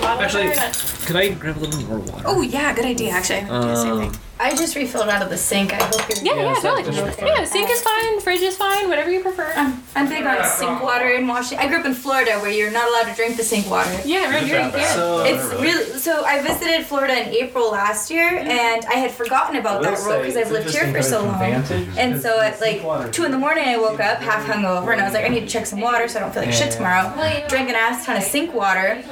bottle Actually, water? could I grab a little more water? Oh yeah, good idea. Actually, I'm gonna do the same Um, thing. I just refilled out of the sink. I hope you're. Yeah, Yeah, yeah, so totally. just for Yeah, sink is fine. Fridge is fine. Whatever you prefer. I'm, I'm big on sink water in Washington. I grew up in Florida where you're not allowed to drink the sink water. Yeah, right here. Yeah. So, It's really so. I visited Florida in April last year, mm-hmm. and I had forgotten about that rule because I've lived here for so long. And so at like two in the morning, I woke up half hungover, and I was like, I need to check some water so I don't feel like shit tomorrow. Drank an ass ton of sink water.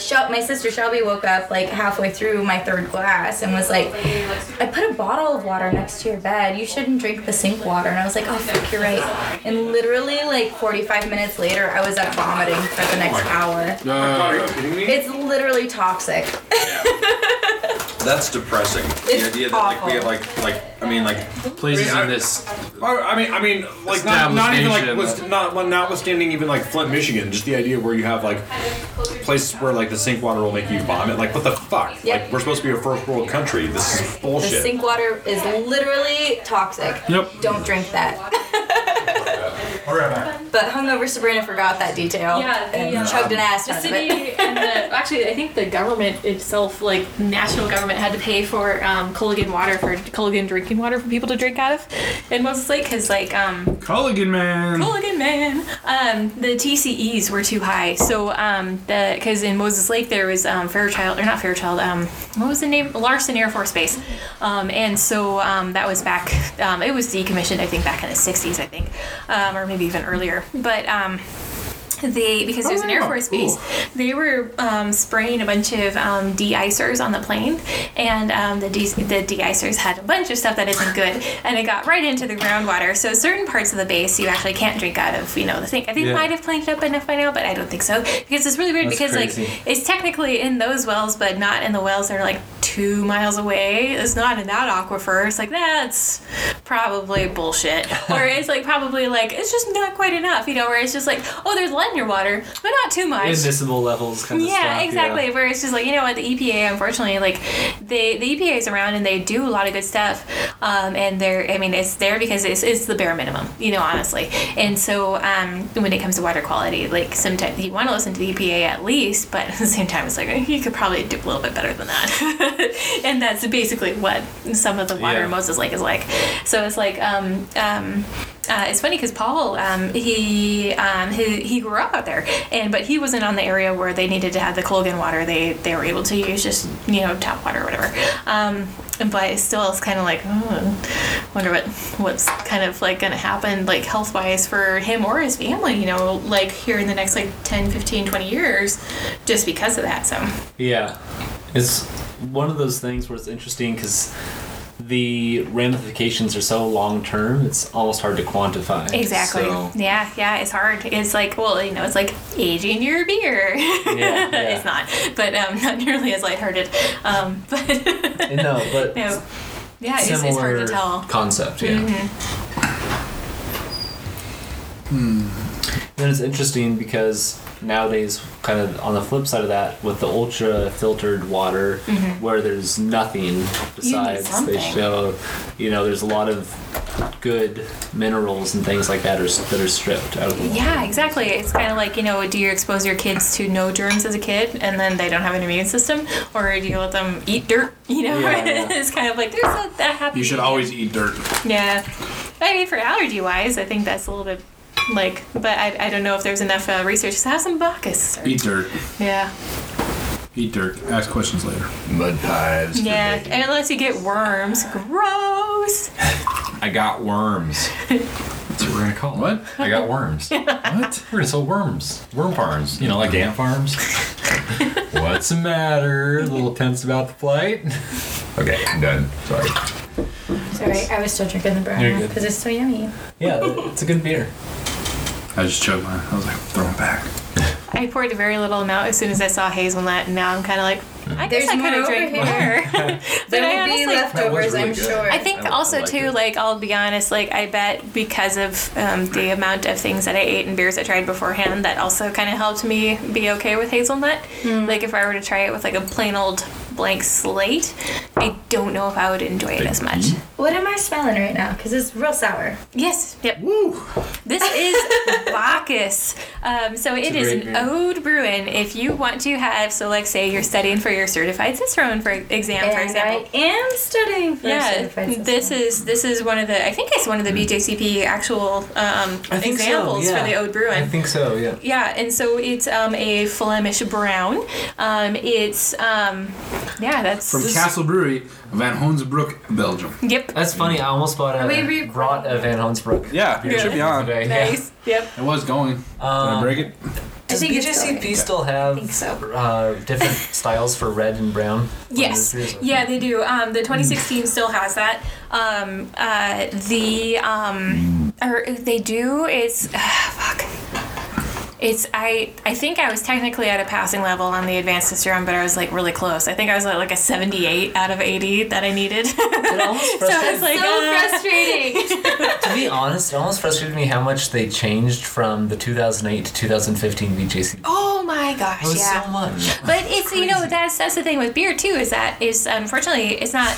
Shel- my sister Shelby woke up like halfway through my third glass and was like, I put a bottle of water next to your bed. You shouldn't drink the sink water. And I was like, oh fuck, you're right. And literally like 45 minutes later, I was up vomiting for the next oh hour. Are you kidding me? It's literally toxic. That's depressing. It's the idea that like we have awful. like like I mean like places I- in this. I mean, I mean, like not, not even like Established was not well, notwithstanding even like Flint, Michigan. Just the idea where you have like places where like the sink water will make you vomit. Like what the fuck? Yep. Like we're supposed to be a first world country. This is The bullshit. sink water is literally toxic. Yep. Don't drink that. But hungover Sabrina forgot that detail. Yeah, the, and uh, chugged an ass The ton of city it. and the actually, I think the government itself, like national government, had to pay for um, Culligan water for Culligan drinking water for people to drink out of in Moses Lake because like um, Culligan man. Culligan man, um, the TCEs were too high. So um, the because in Moses Lake there was um, Fairchild or not Fairchild, um, what was the name? Larson Air Force Base, um, and so um, that was back. Um, it was decommissioned, I think, back in the '60s, I think, um, or maybe even earlier. But um, they because there's an Air Oh, Force base, they were um, spraying a bunch of um, de-icers on the plane, and um, the de- the de-icers had a bunch of stuff that isn't good, and it got right into the groundwater. So certain parts of the base you actually can't drink out of, you know, the thing. I think Yeah. might have cleaned up enough by now, but I don't think so because it's really weird That's because crazy. like it's technically in those wells, but not in the wells that are like two miles away. It's not in that aquifer. It's like that's probably bullshit, or it's like probably like it's just not quite enough, you know, where it's just like oh, there's lead in your water, but not too much. Admissible levels kind of stuff. Yeah, exactly. Where it's just like you know what the EPA, unfortunately, like they the EPA is around and they do a lot of good stuff, um, and they're I mean it's there because it's, it's the bare minimum, you know, honestly. And so um, when it comes to water quality, like sometimes you want to listen to the EPA at least, but at the same time, it's like you could probably do a little bit better than that. and that's basically what some of the water Yeah. in Moses Lake is like. So it's like um, um, uh, it's funny because Paul, um, he, um, he he grew up out there, and but he wasn't on the area where they needed to have the Culligan water. They they were able to use just you know tap water or whatever. Um, but still is kind of like, oh, wonder what what's kind of like going to happen like health wise for him or his family. You know, like here in the next like 10, 15, 20 years, just because of that. So Yeah, it's one of those things where it's interesting because the ramifications are so long term. It's almost hard to quantify. Exactly. So, Yeah, yeah, it's hard. It's like, well, you know, it's like aging your beer. yeah. it's not, but um, not nearly as lighthearted. Um, but no, but no, yeah, it's, similar it's hard to tell. concept. Yeah. Mm-hmm. Then it's interesting because nowadays, kind of on the flip side of that, with the ultra filtered water, mm-hmm. where there's nothing besides, they show, you know, there's a lot of good minerals and things like that are that are stripped out of the water. Yeah, exactly. It's kind of like you know, do you expose your kids to no germs as a kid, and then they don't have an immune system, or do you let them eat dirt? You know, Yeah, yeah. it's kind of like there's a, that happens. You should always eat dirt. Yeah, I mean, for allergy wise, I think that's a little bit like, but I, I don't know if there's enough uh, research to have some Bacchus. or- Eat dirt. Yeah. Eat dirt. Ask questions later. Mud pies. for Yeah, bacon. unless you get worms. Gross. I got worms. That's what we're gonna call it. What? I got worms. what? We're gonna sell worms. Worm farms. You know, like ant farms. What's the matter? A little tense about the flight. Okay, I'm done. Sorry. Sorry, I was still drinking the brown You're good. because it's so yummy. Yeah, it's a good beer. I just choked mine. I was like, throw it back. I poured a very little amount as soon as I saw hazelnut, and now I'm kind of like, I guess There's I could more have over drank more. but There I will be leftovers, really I'm good. sure. I think I- I also like too, it. like I'll be honest, like I bet because of um, the amount of things that I ate and beers I tried beforehand, that also kind of helped me be okay with hazelnut. Like if I were to try it with like a plain old blank slate, I don't know if I would enjoy it as much. What am I smelling right now? Because it's real sour. Yes. Yep. This is Bacchus. Um, so it a is great an beer. Oud Bruin. If you want to have, so like say you're studying for your certified Cicerone for exam, for And example. I am studying for Yeah, certified this is this is one of the I think it's one of the BJCP actual um, I think so, examples yeah. for the Oud Bruin. I think so. Yeah. Yeah, and so it's um, a Flemish brown. Um, it's um, yeah, that's From Castle Brewery, Van Hoensbroek, Belgium. Yep. That's funny. I almost bought Are we a re- brought a Van Hoensbroek. Yeah, it should be on. today. Nice. Yep. It was going. Did I Um, break it? Does think it's BJCP going. still have think so. uh, different styles for red and brown? Yes. Or is it- Yeah, they do. Um, the 2016 still has that. Um, uh, the um, or they do. It's fuck. It's I. I think I was technically at a passing level on the advanced Cicerone, but I was like really close. I think I was at like a 78 out of 80 that I needed. It almost so I was like, so uh, frustrating. To be honest, it almost frustrated me how much they changed from the 2008 to 2015 BJCP. oh my gosh, It was yeah. so much. But it's you know that's that's the thing with beer too is that is unfortunately it's not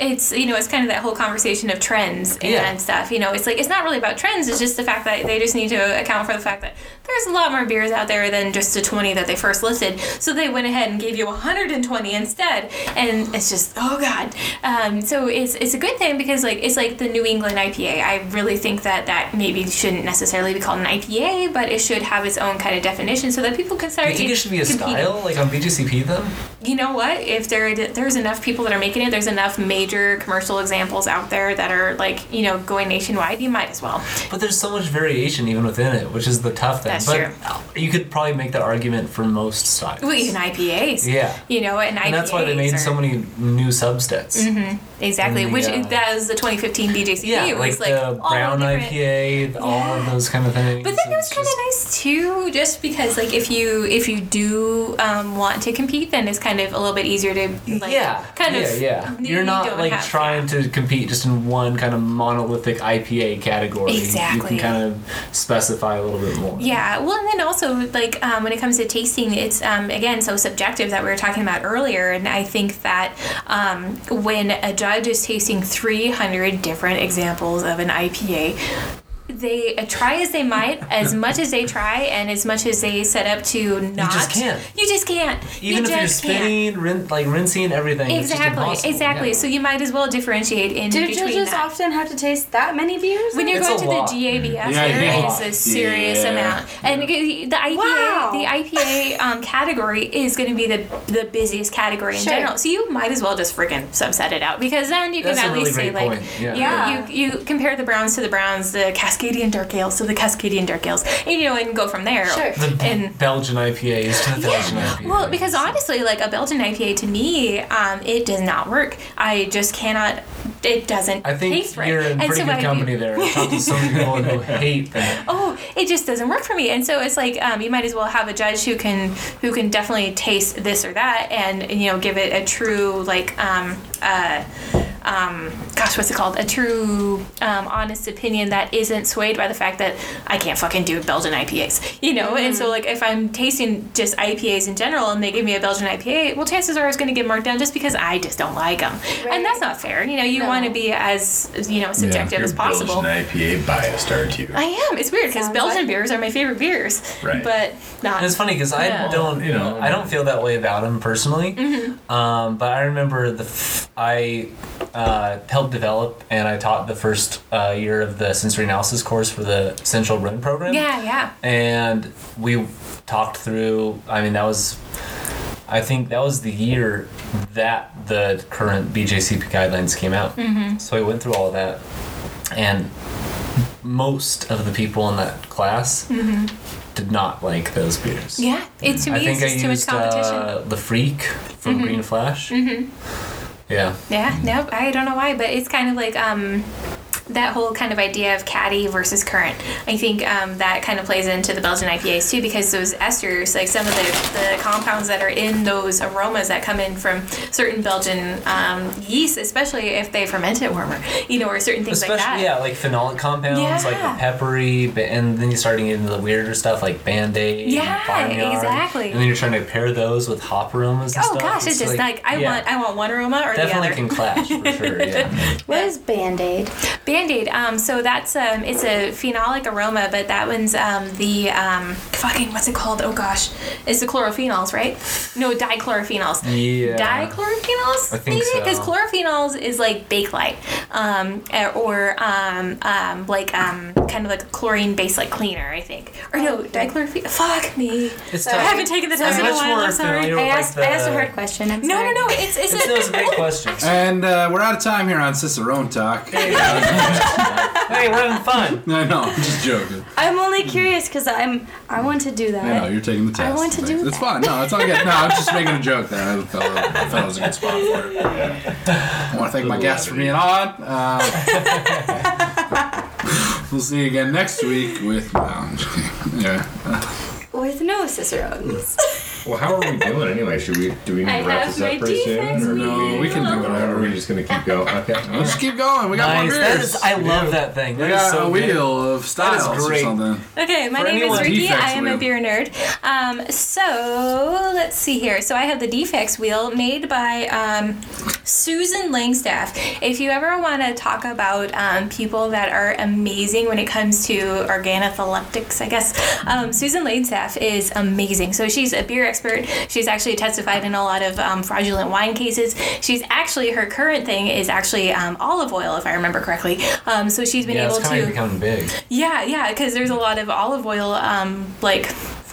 it's you know it's kind of that whole conversation of trends and Yeah. stuff you know it's like it's not really about trends it's just the fact that they just need to account for the fact that there's a lot more beers out there than just the 20 that they first listed. So they went ahead and gave you 120 instead. And it's just oh god. Um, so it's it's a good thing because like it's like the New England IPA I really think that that maybe shouldn't necessarily be called an IPA but it should have its own kind of definition so that people can start You think it should be a competing. style like on BJCP then? You know what? If there there's enough people that are making it, there's enough major commercial examples out there that are like you know going nationwide. You might as well. But there's so much variation even within it, which is the tough thing. That's but true. you could probably make that argument for most styles. Well, even IPAs. Yeah. You know, and IPAs. And that's why they made are, so many new subsets. exactly. in the, which uh, that was the 2015 BJCP. Yeah, it was like, like, brown different- IPA, all of those kind of things. But then it was kind of just- nice too, just because like if you if you do um, want to compete, then it's kind of a little bit easier to like yeah, kind yeah, of yeah. you You're not don't like have- trying to compete just in one kind of monolithic IPA category. You Exactly. can kind of specify a little bit more. Yeah, well, and then also like um, when it comes to tasting, it's um, again so subjective that we were talking about earlier, and I think that um, when a judge is tasting 300 different examples of an IPA. They uh, try as they might, as much as they try, and as much as they set up to not. You just can't. You just can't. Even you if you're just can't. spinning, rin- like rinsing everything, it's just Exactly, exactly. Yeah. So you might as well differentiate in Do between judges that. often have to taste that many beers? When you're It's going a to lot. the GABS, Yeah, there yeah. is a serious Yeah. amount, and the IPA, Wow. the IPA um, category is going to be the the busiest category in Sure. general. So you might as well just freaking subset it out because then you can That's a at really least say great like, point. Yeah. you, Yeah. you you compare the browns to the browns, the Cascadian dark ales to the Cascadian dark ales, and, you know, and go from there. Sure. The And Belgian IPAs to the Belgian yeah. IPAs. Well, because honestly, like a Belgian IPA to me, um, it does not work. I just cannot. It doesn't I think taste right. you're in And pretty so good I- company there. I've talked to so many people who hate that. oh it just doesn't work for me and so it's like um, you might as well have a judge who can who can definitely taste this or that and you know give it a true like um, uh, um, gosh what's it called a true um, honest opinion that isn't swayed by the fact that I can't fucking do Belgian IPAs you know and so like if I'm tasting just IPAs in general and they give me a Belgian IPA well chances are it's going to get marked down just because I just don't like them Right. and that's not fair you know you No. want to be as you know subjective as possible Belgian IPA biased, aren't you? I am. It's weird because Belgian like- beers are my favorite beers. Right. But not. And it's funny because I Yeah. don't, you know, I don't feel that way about them personally. Mm-hmm. Um, but I remember the f- I uh, helped develop and I taught the first uh, year of the sensory analysis course for the Central Run program. yeah, yeah. and we talked through i mean that was i think that was the year that the current bjcp guidelines came out mm-hmm. so we went through all of that and most of the people in that class did not like those beers Mm-hmm. Yeah. It's to me i think it's i just too much competition. uh, the freak from green flash mm-hmm. Yeah yeah, nope. I don't know why, but it's kind of like um that whole kind of idea of caddy versus current. I think um, that kind of plays into the Belgian IPAs too, because those esters, like some of the, the compounds that are in those aromas that come in from certain Belgian um, yeasts, especially if they ferment it warmer, you know, or certain things Especially, like that. yeah, like phenolic compounds, like the peppery, and then you're starting into the weirder stuff like Band Aid, Yeah, Barnyard, exactly. And then you're trying to pair those with hop aromas and Oh stuff. gosh, it's just like, I yeah, want I want one aroma or definitely the other. Definitely can clash for sure. Yeah. What is Band Aid? Band-Aid. Um, so that's um, it's a phenolic aroma, but that one's um, the um, fucking what's it called? Oh gosh, it's the chlorophenols, right? No, dichlorophenols. Yeah. Dichlorophenols, I think maybe because so. chlorophenols is like Bakelite, um, eh, or um, um, like um, kind of like a chlorine-based like cleaner, I think. Or no, dichlorophenols. Fuck me. It's I haven't taken the test in a while. I'm sorry. I asked, like I asked a hard question. I'm No, no, sorry. no. It's it's It's, a, those are great questions. And uh, we're out of time here on Cicerone Talk. Hey, we're having fun. I know, I'm just joking. I'm only curious because I'm I want to do that. I know, you're taking the test. I want to do things. It's that. fine. No, it's all good. No, I'm just making a joke there. I felt, I felt it was a good spot for it. I want to thank my guests for being on. Uh, we'll see you again next week with. No, I'm just kidding. yeah. With no cicerones. Well, how are we doing anyway? Should we do we need I to wrap this up pretty soon? Or No, we can do Or whatever. are we just gonna keep going? Okay. Let's keep going. We got Nice. more beers. is, I love that thing. we That is got so a good. wheel of styles or something. Okay, my For name is anyone- Ricky. I am a beer nerd. Um, so let's see here. So I have the Defects wheel made by um, Susan Langstaff. If you ever want to talk about um, people that are amazing when it comes to organoleptics, I guess um, Susan Langstaff is amazing. So she's a beer expert. She's actually testified in a lot of um, fraudulent wine cases. She's actually her current thing is actually um, olive oil, if I remember correctly. Um, so she's been Yeah, able to. of becoming big. Yeah, yeah, because there's a lot of olive oil, um, like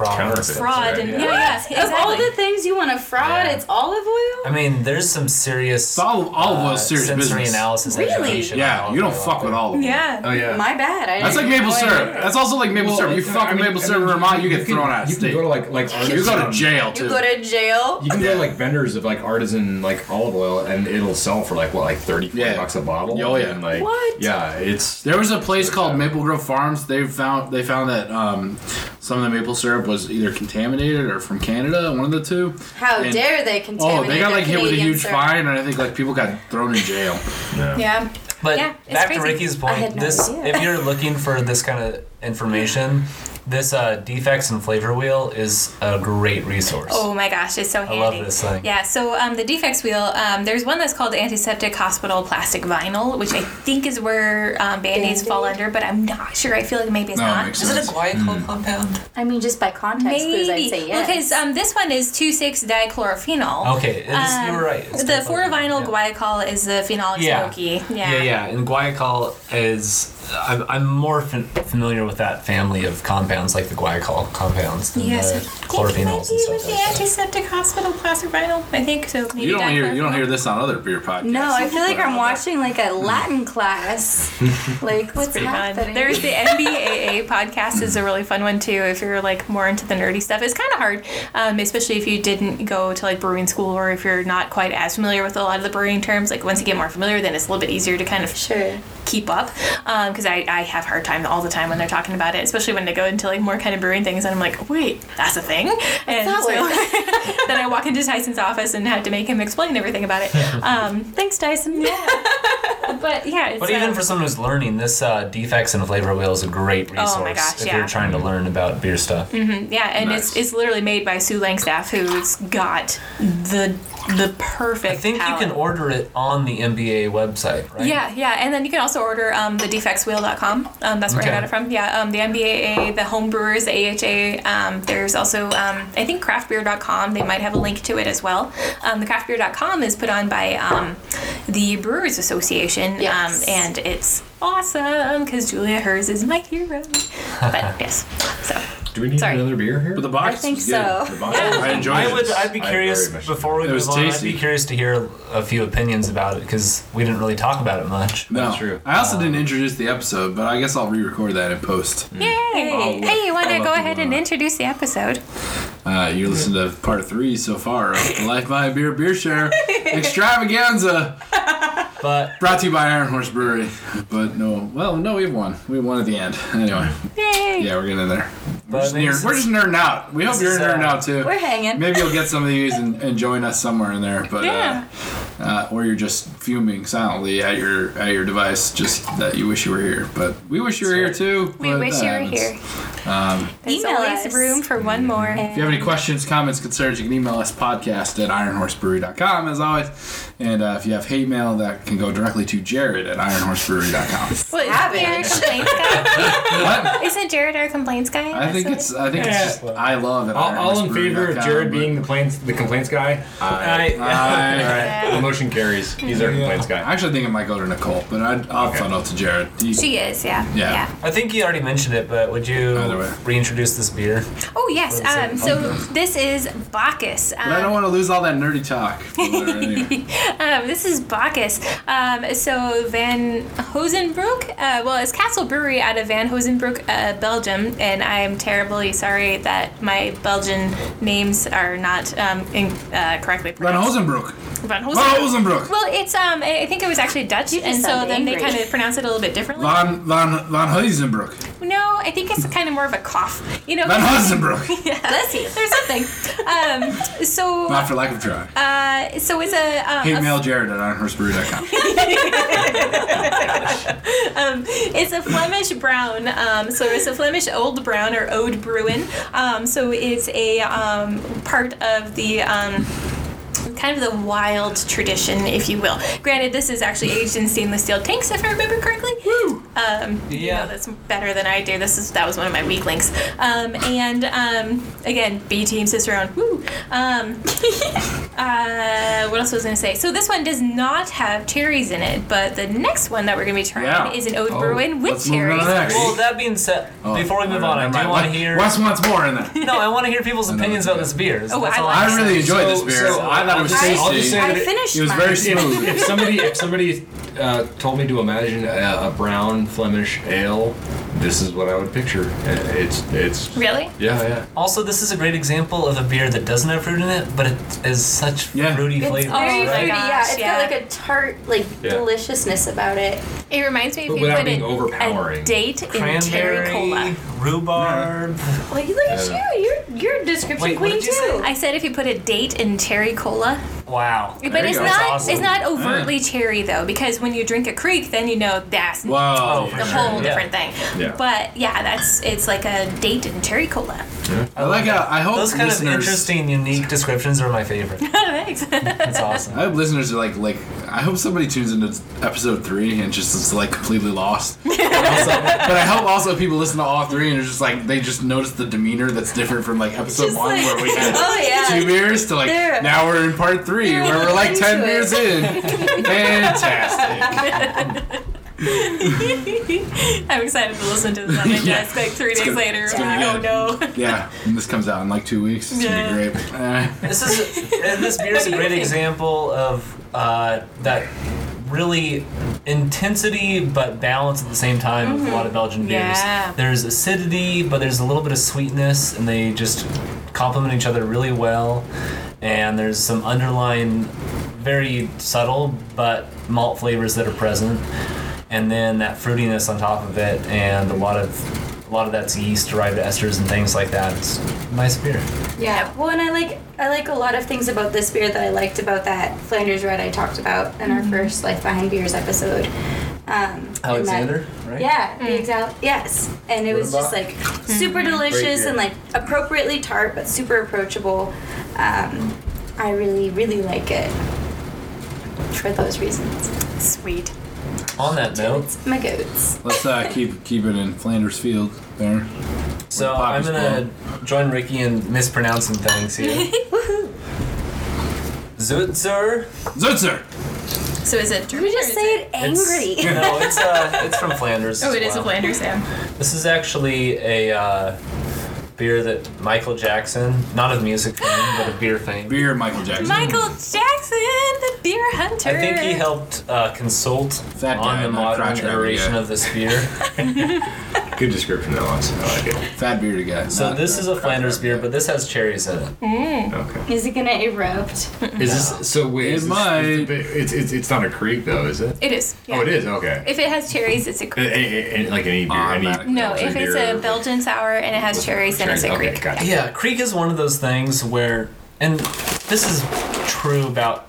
Fraud. Counterfeit. fraud right, and yeah. yeah, yeah, Of all the things you want to fraud, Yeah. it's olive oil. I mean, there's some serious uh, Olive- olive oil's serious sensory business. analysis Really? education. Yeah, you don't fuck with olive oil. yeah. Oh yeah. My bad. I That's like maple syrup. I That's also like maple syrup. You it's- fuck I with mean- maple I syrup mean, Vermont, you get can- thrown out of You state. can go to like like You go to artisan- jail You too. go to jail. You can go to like vendors of like artisan like olive oil and it'll sell for like what like 30 bucks a bottle. Oh, yeah. Like What? Yeah, it's There was a place called. Maple Grove Farms. They found they found that um, some of the maple syrup was either contaminated or from Canada, one of the two. How And- dare they contaminate Oh, they got like hit with a huge syrup. fine, and I think like people got thrown in jail. Yeah. But Yeah, it's back to. Ricky's point, no this idea. if you're looking for this kind of information, this uh, defects and flavor wheel is a great resource. Oh my gosh, it's so handy. I love this thing. Yeah, so um, the defects wheel, um, there's one that's called antiseptic hospital plastic vinyl, which I think is where um, band-aids fall under, but I'm not sure. I feel like maybe it's No, not. makes Is it a sense. glycol compound? I mean, just by context clues, I'd say yes. Because um, this one is 2,6-dichlorophenol. Okay, it's, you were right. It's Um, the 4-vinyl yeah. glycol is the phenolic Yeah. smoky. Yeah, yeah, and guaiacol is. I'm, I'm more f- familiar with that family of compounds, like the guaiacol compounds, than Yes, the think chlorophenols might and stuff with the like that. antiseptic hospital plastic vinyl. I think so. Maybe You don't hear you don't hear this on other beer podcasts. no, I feel like I'm watching like a Latin class. like, what's pretty fun. happening? There's the MBAA podcast is a really fun one too. If you're like more into the nerdy stuff, it's kind of hard, um, especially if you didn't go to like brewing school or if you're not quite as familiar with a lot of the brewing terms. Like once you get more familiar, then it's a little bit easier to kind of sure. Keep up. Because I, I have hard time all the time when they're talking about it, especially when they go into like more kind of brewing things, and I'm like, wait, that's a thing. And that so then I walk into Tyson's office and had to make him explain everything about it. Um, Thanks, Tyson yeah. But yeah, it's, But even um, for someone who's learning, this uh, defects and flavor wheel is a great resource Oh my gosh, if yeah. you're trying to learn about beer stuff. Yeah, and it's it's literally made by Sue Langstaff, who's got the the perfect. I think you can order it on the MBA website, right? Yeah, yeah, and then you can also order um, the defectswheel.com. Um, that's where Okay. I got it from. Yeah, um, the MBAA, the home brewers, the AHA. Um, there's also, um, I think, craftbeer.com. They might have a link to it as well. Um, the craftbeer.com is put on by um, the Brewers Association, Yes. um, and it's awesome because Julia Herz is my hero. But yes, so Do we need Sorry. another beer here? But the box I think was good. so. The box- I enjoyed I it. would. I'd be I curious very much before we It was move on. I'd tasty. be curious to hear a few opinions about it because we didn't really talk about it much. No, That's true. I also didn't introduce the episode, but I guess I'll re-record that in post. yay! I'll let- hey, you want to I'll go let ahead and introduce the episode? Uh, you're listening to part three so far of the Life by a Beer Beer Share Extravaganza. But Brought to you by Iron Horse Brewery. But no, well, no, we have one. We have one at the end. Anyway, Yay! yeah, we're getting in there. We're just, near, this we're just nerding out. We hope you're is, nerding uh, out too. We're hanging. Maybe you'll get some of these and, and join us somewhere in there. But Yeah. uh, uh, or you're just fuming silently at your at your device, just that you wish you were here. But we wish you were here too. We but wish that you were here. Um, There's Email always us. room for one more. if you have any questions, comments, concerns, you can email us podcast at ironhorsebrewery.com as always. And uh, if you have hate mail, that can go directly to Jared at ironhorsebrewery.com. Well, Savage. isn't Jared a complaints guy? what? Isn't Jared our complaints guy? I think That's it's I think it's just I love it. All, all in favor of Jared being the complaints, the complaints guy? I, I, The motion carries. He's our complaints guy. I actually think it might go to Nicole, but I'd, I'll Okay. funnel to Jared. He- She is, yeah. Yeah. I think you already mentioned it, but would you Either reintroduce this beer? Oh yes. What is it? Um, so this is Bacchus. Um, but I don't want to lose all that nerdy talk. Um, this is Bacchus. Um, so Van Hozenbroek, uh, well, it's Castle Brewery out of Van Hozenbroek, uh, Belgium, and I'm terribly sorry that my Belgian names are not um, in, uh, correctly pronounced. Van Van Van Hozenbroek. Hozenbroek. Well, it's um, I I think it was actually Dutch, and so sound then they kind of pronounce it a little bit differently. Van Van Van Hozenbroek. No, I think it's kind of more of a cough. You know, Van Hozenbroek. Bless you. there's something. Um, so, Not for lack of try. uh, so it's a, um, Hate a mail Jared at ironhorsebrewery.com. Um, it's a Flemish brown. Um, so it's a Flemish old brown or Oud Bruin. Um, so it's a um, part of the. Um, Kind of the wild tradition, if you will. Granted, this is actually aged in stainless steel tanks, if I remember correctly. Woo! Um, you Yeah. know, that's better than I do. This is that was one of my weak links. Um, and um, again, B team sister on. Woo! Um, uh, what else was I going to say? So this one does not have cherries in it, but the next one that we're going to be trying Yeah. is an Ode Oh, Bruin with let's move on to cherries. Well, that being said, Oh, before we move on, I do mind. want to hear. Wes wants more in that. No, I want to hear people's opinions about this beer. Oh, That's I like I I'm really saying. enjoyed this So- beer. so I thought it was I- tasty. I'll just say I that it- finished It was mine. very smooth. if somebody if somebody uh, told me to imagine a, a brown Flemish ale, this is what I would picture. Uh, It's it's Really? yeah yeah. Also, this is a great example of a beer that doesn't have fruit in it, but it is such Yeah. fruity It's flavor. very Oh my fruity, yeah. gosh, It's yeah. got like a tart, like Yeah. deliciousness about it. It reminds me if But you without put being a, overpowering. a date in cherry cola. Cranberry, rhubarb. Well, you look at you. You're you're a description Wait, what queen did you too. say? I said if you put a date in cherry cola, Wow. but you it's go. not awesome. it's not overtly mm. cherry though because when you drink a kriek, then you know that's Wow. For sure, whole yeah. different thing. Yeah. But yeah, that's it's like a date in cherry cola. I like how I hope Those kind of listeners. interesting, unique descriptions are my favorite. Thanks. That's awesome. I hope listeners are like like. I hope somebody tunes into episode three and just is like completely lost. Also- but I hope also people listen to all three and are just like they just notice the demeanor that's different from like episode Just one like- where we had Oh, yeah. two beers to like They're- now we're in part 3 where we're like ten it. beers in. Fantastic. I'm excited to listen to this on my Yeah. desk like three days gonna- later. it's gonna be oh no. Yeah, and this comes out in like two weeks. It's Yeah. gonna be great. Uh, This is and this beer is a great example of uh, that really intensity but balance at the same time with a mm-hmm. lot of Belgian beers. Yeah. There's acidity, but there's a little bit of sweetness, and they just complement each other really well. And there's some underlying, very subtle but malt flavors that are present, and then that fruitiness on top of it, and a lot of a lot of that's yeast derived esters and things like that. It's a nice beer. Yeah. Well, and I like I like a lot of things about this beer that I liked about that Flanders Red I talked about in our first Life Behind Beers episode. Um, and that- Alexander, right? Yeah, the exact yes, and it was just like super delicious and like appropriately tart, but super approachable. Um, I really, really like it for those reasons. Sweet. On that note, It's my goats. let's uh, keep keep it in Flanders Field there. So Where I'm gonna join Ricky in mispronouncing things here. Zutzer. Zutzer. So is it Let German? me or just say it angry. It's, no, it's uh, it's from Flanders. Oh, as it is a. Flanders Sam. This is actually a uh, beer that Michael Jackson, not of music fame, but of beer fame. Beer Michael Jackson. Michael Jackson, the beer hunter. I think he helped uh, consult That guy, on the modern iteration of this beer. Good description, though. Alex. I like it. Fat bearded guy. So Not- this is a Flanders beer, but this has cherries in it. Mm. Okay. Is it gonna erupt? Is this so? Wait, It is this- might. is the- it's, it's it's not a kriek though, is it? It is. Yeah. Oh, it is. Okay. If it has cherries, it's a A- kriek. a- a- like any beer, any Automatic. No, if it's beer. a Belgian sour and it has cherries, then it's a Okay, kriek. gotcha. Yeah, Kriek is one of those things where, and this is true about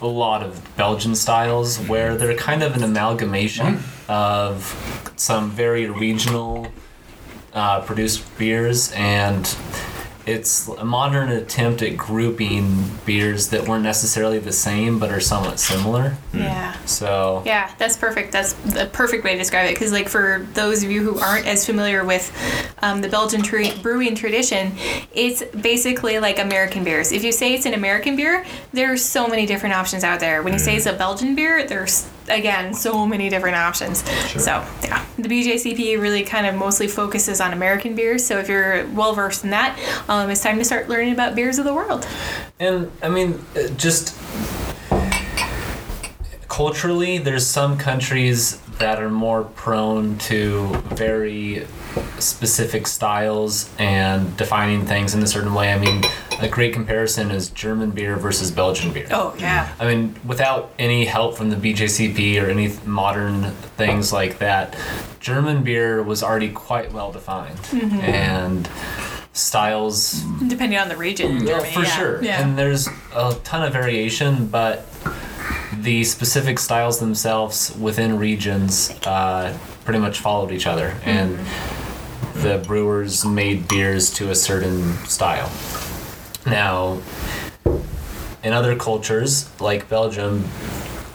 a lot of Belgian styles, where they're kind of an amalgamation mm. Of some very regional uh, produced beers, and it's a modern attempt at grouping beers that weren't necessarily the same but are somewhat similar. Yeah. So Yeah, that's perfect. That's the perfect way to describe it. Because, like, for those of you who aren't as familiar with um, the Belgian tr- brewing tradition, it's basically like American beers. If you say it's an American beer, there's so many different options out there. When you say it's a Belgian beer, there's again so many different options. So yeah, the BJCP really kind of mostly focuses on American beers. So if you're well versed in that, um, it's time to start learning about beers of the world. And I mean, uh, just culturally, there's some countries that are more prone to very specific styles and defining things in a certain way. I mean, a great comparison is German beer versus Belgian beer. Oh yeah. Mm. I mean, without any help from the BJCP or any modern things like that, German beer was already quite well defined. Mm-hmm. And styles Depending on the region, mm, in yeah, Germany, for yeah. sure. Yeah. And there's a ton of variation, but the specific styles themselves within regions uh, pretty much followed each other, and mm-hmm. The brewers made beers to a certain style. Now, in other cultures like Belgium,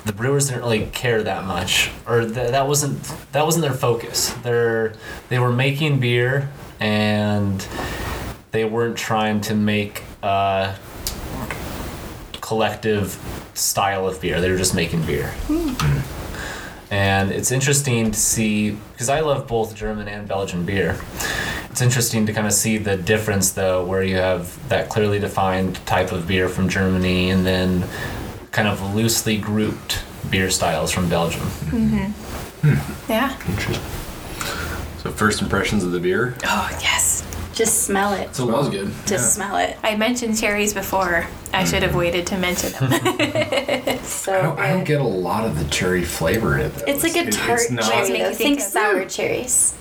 the brewers didn't really care that much, or th- that wasn't that wasn't their focus. They're they were making beer, and they weren't trying to make a collective style of beer. They were just making beer. Hmm. And it's interesting to see because I love both German and Belgian beer. It's interesting to kind of see the difference though, where you have that clearly defined type of beer from Germany and then kind of loosely grouped beer styles from Belgium. Mm-hmm. Hmm. Yeah. Interesting. So first impressions of the beer. Oh yes. Just smell it. So it was good. Just smell it. I mentioned cherries before. I should have mm-hmm. waited to mention them. So I don't, I don't get a lot of the cherry flavor in it. Though. It's like a tart it's not- cherry. Make you though. think Think of- sour cherries.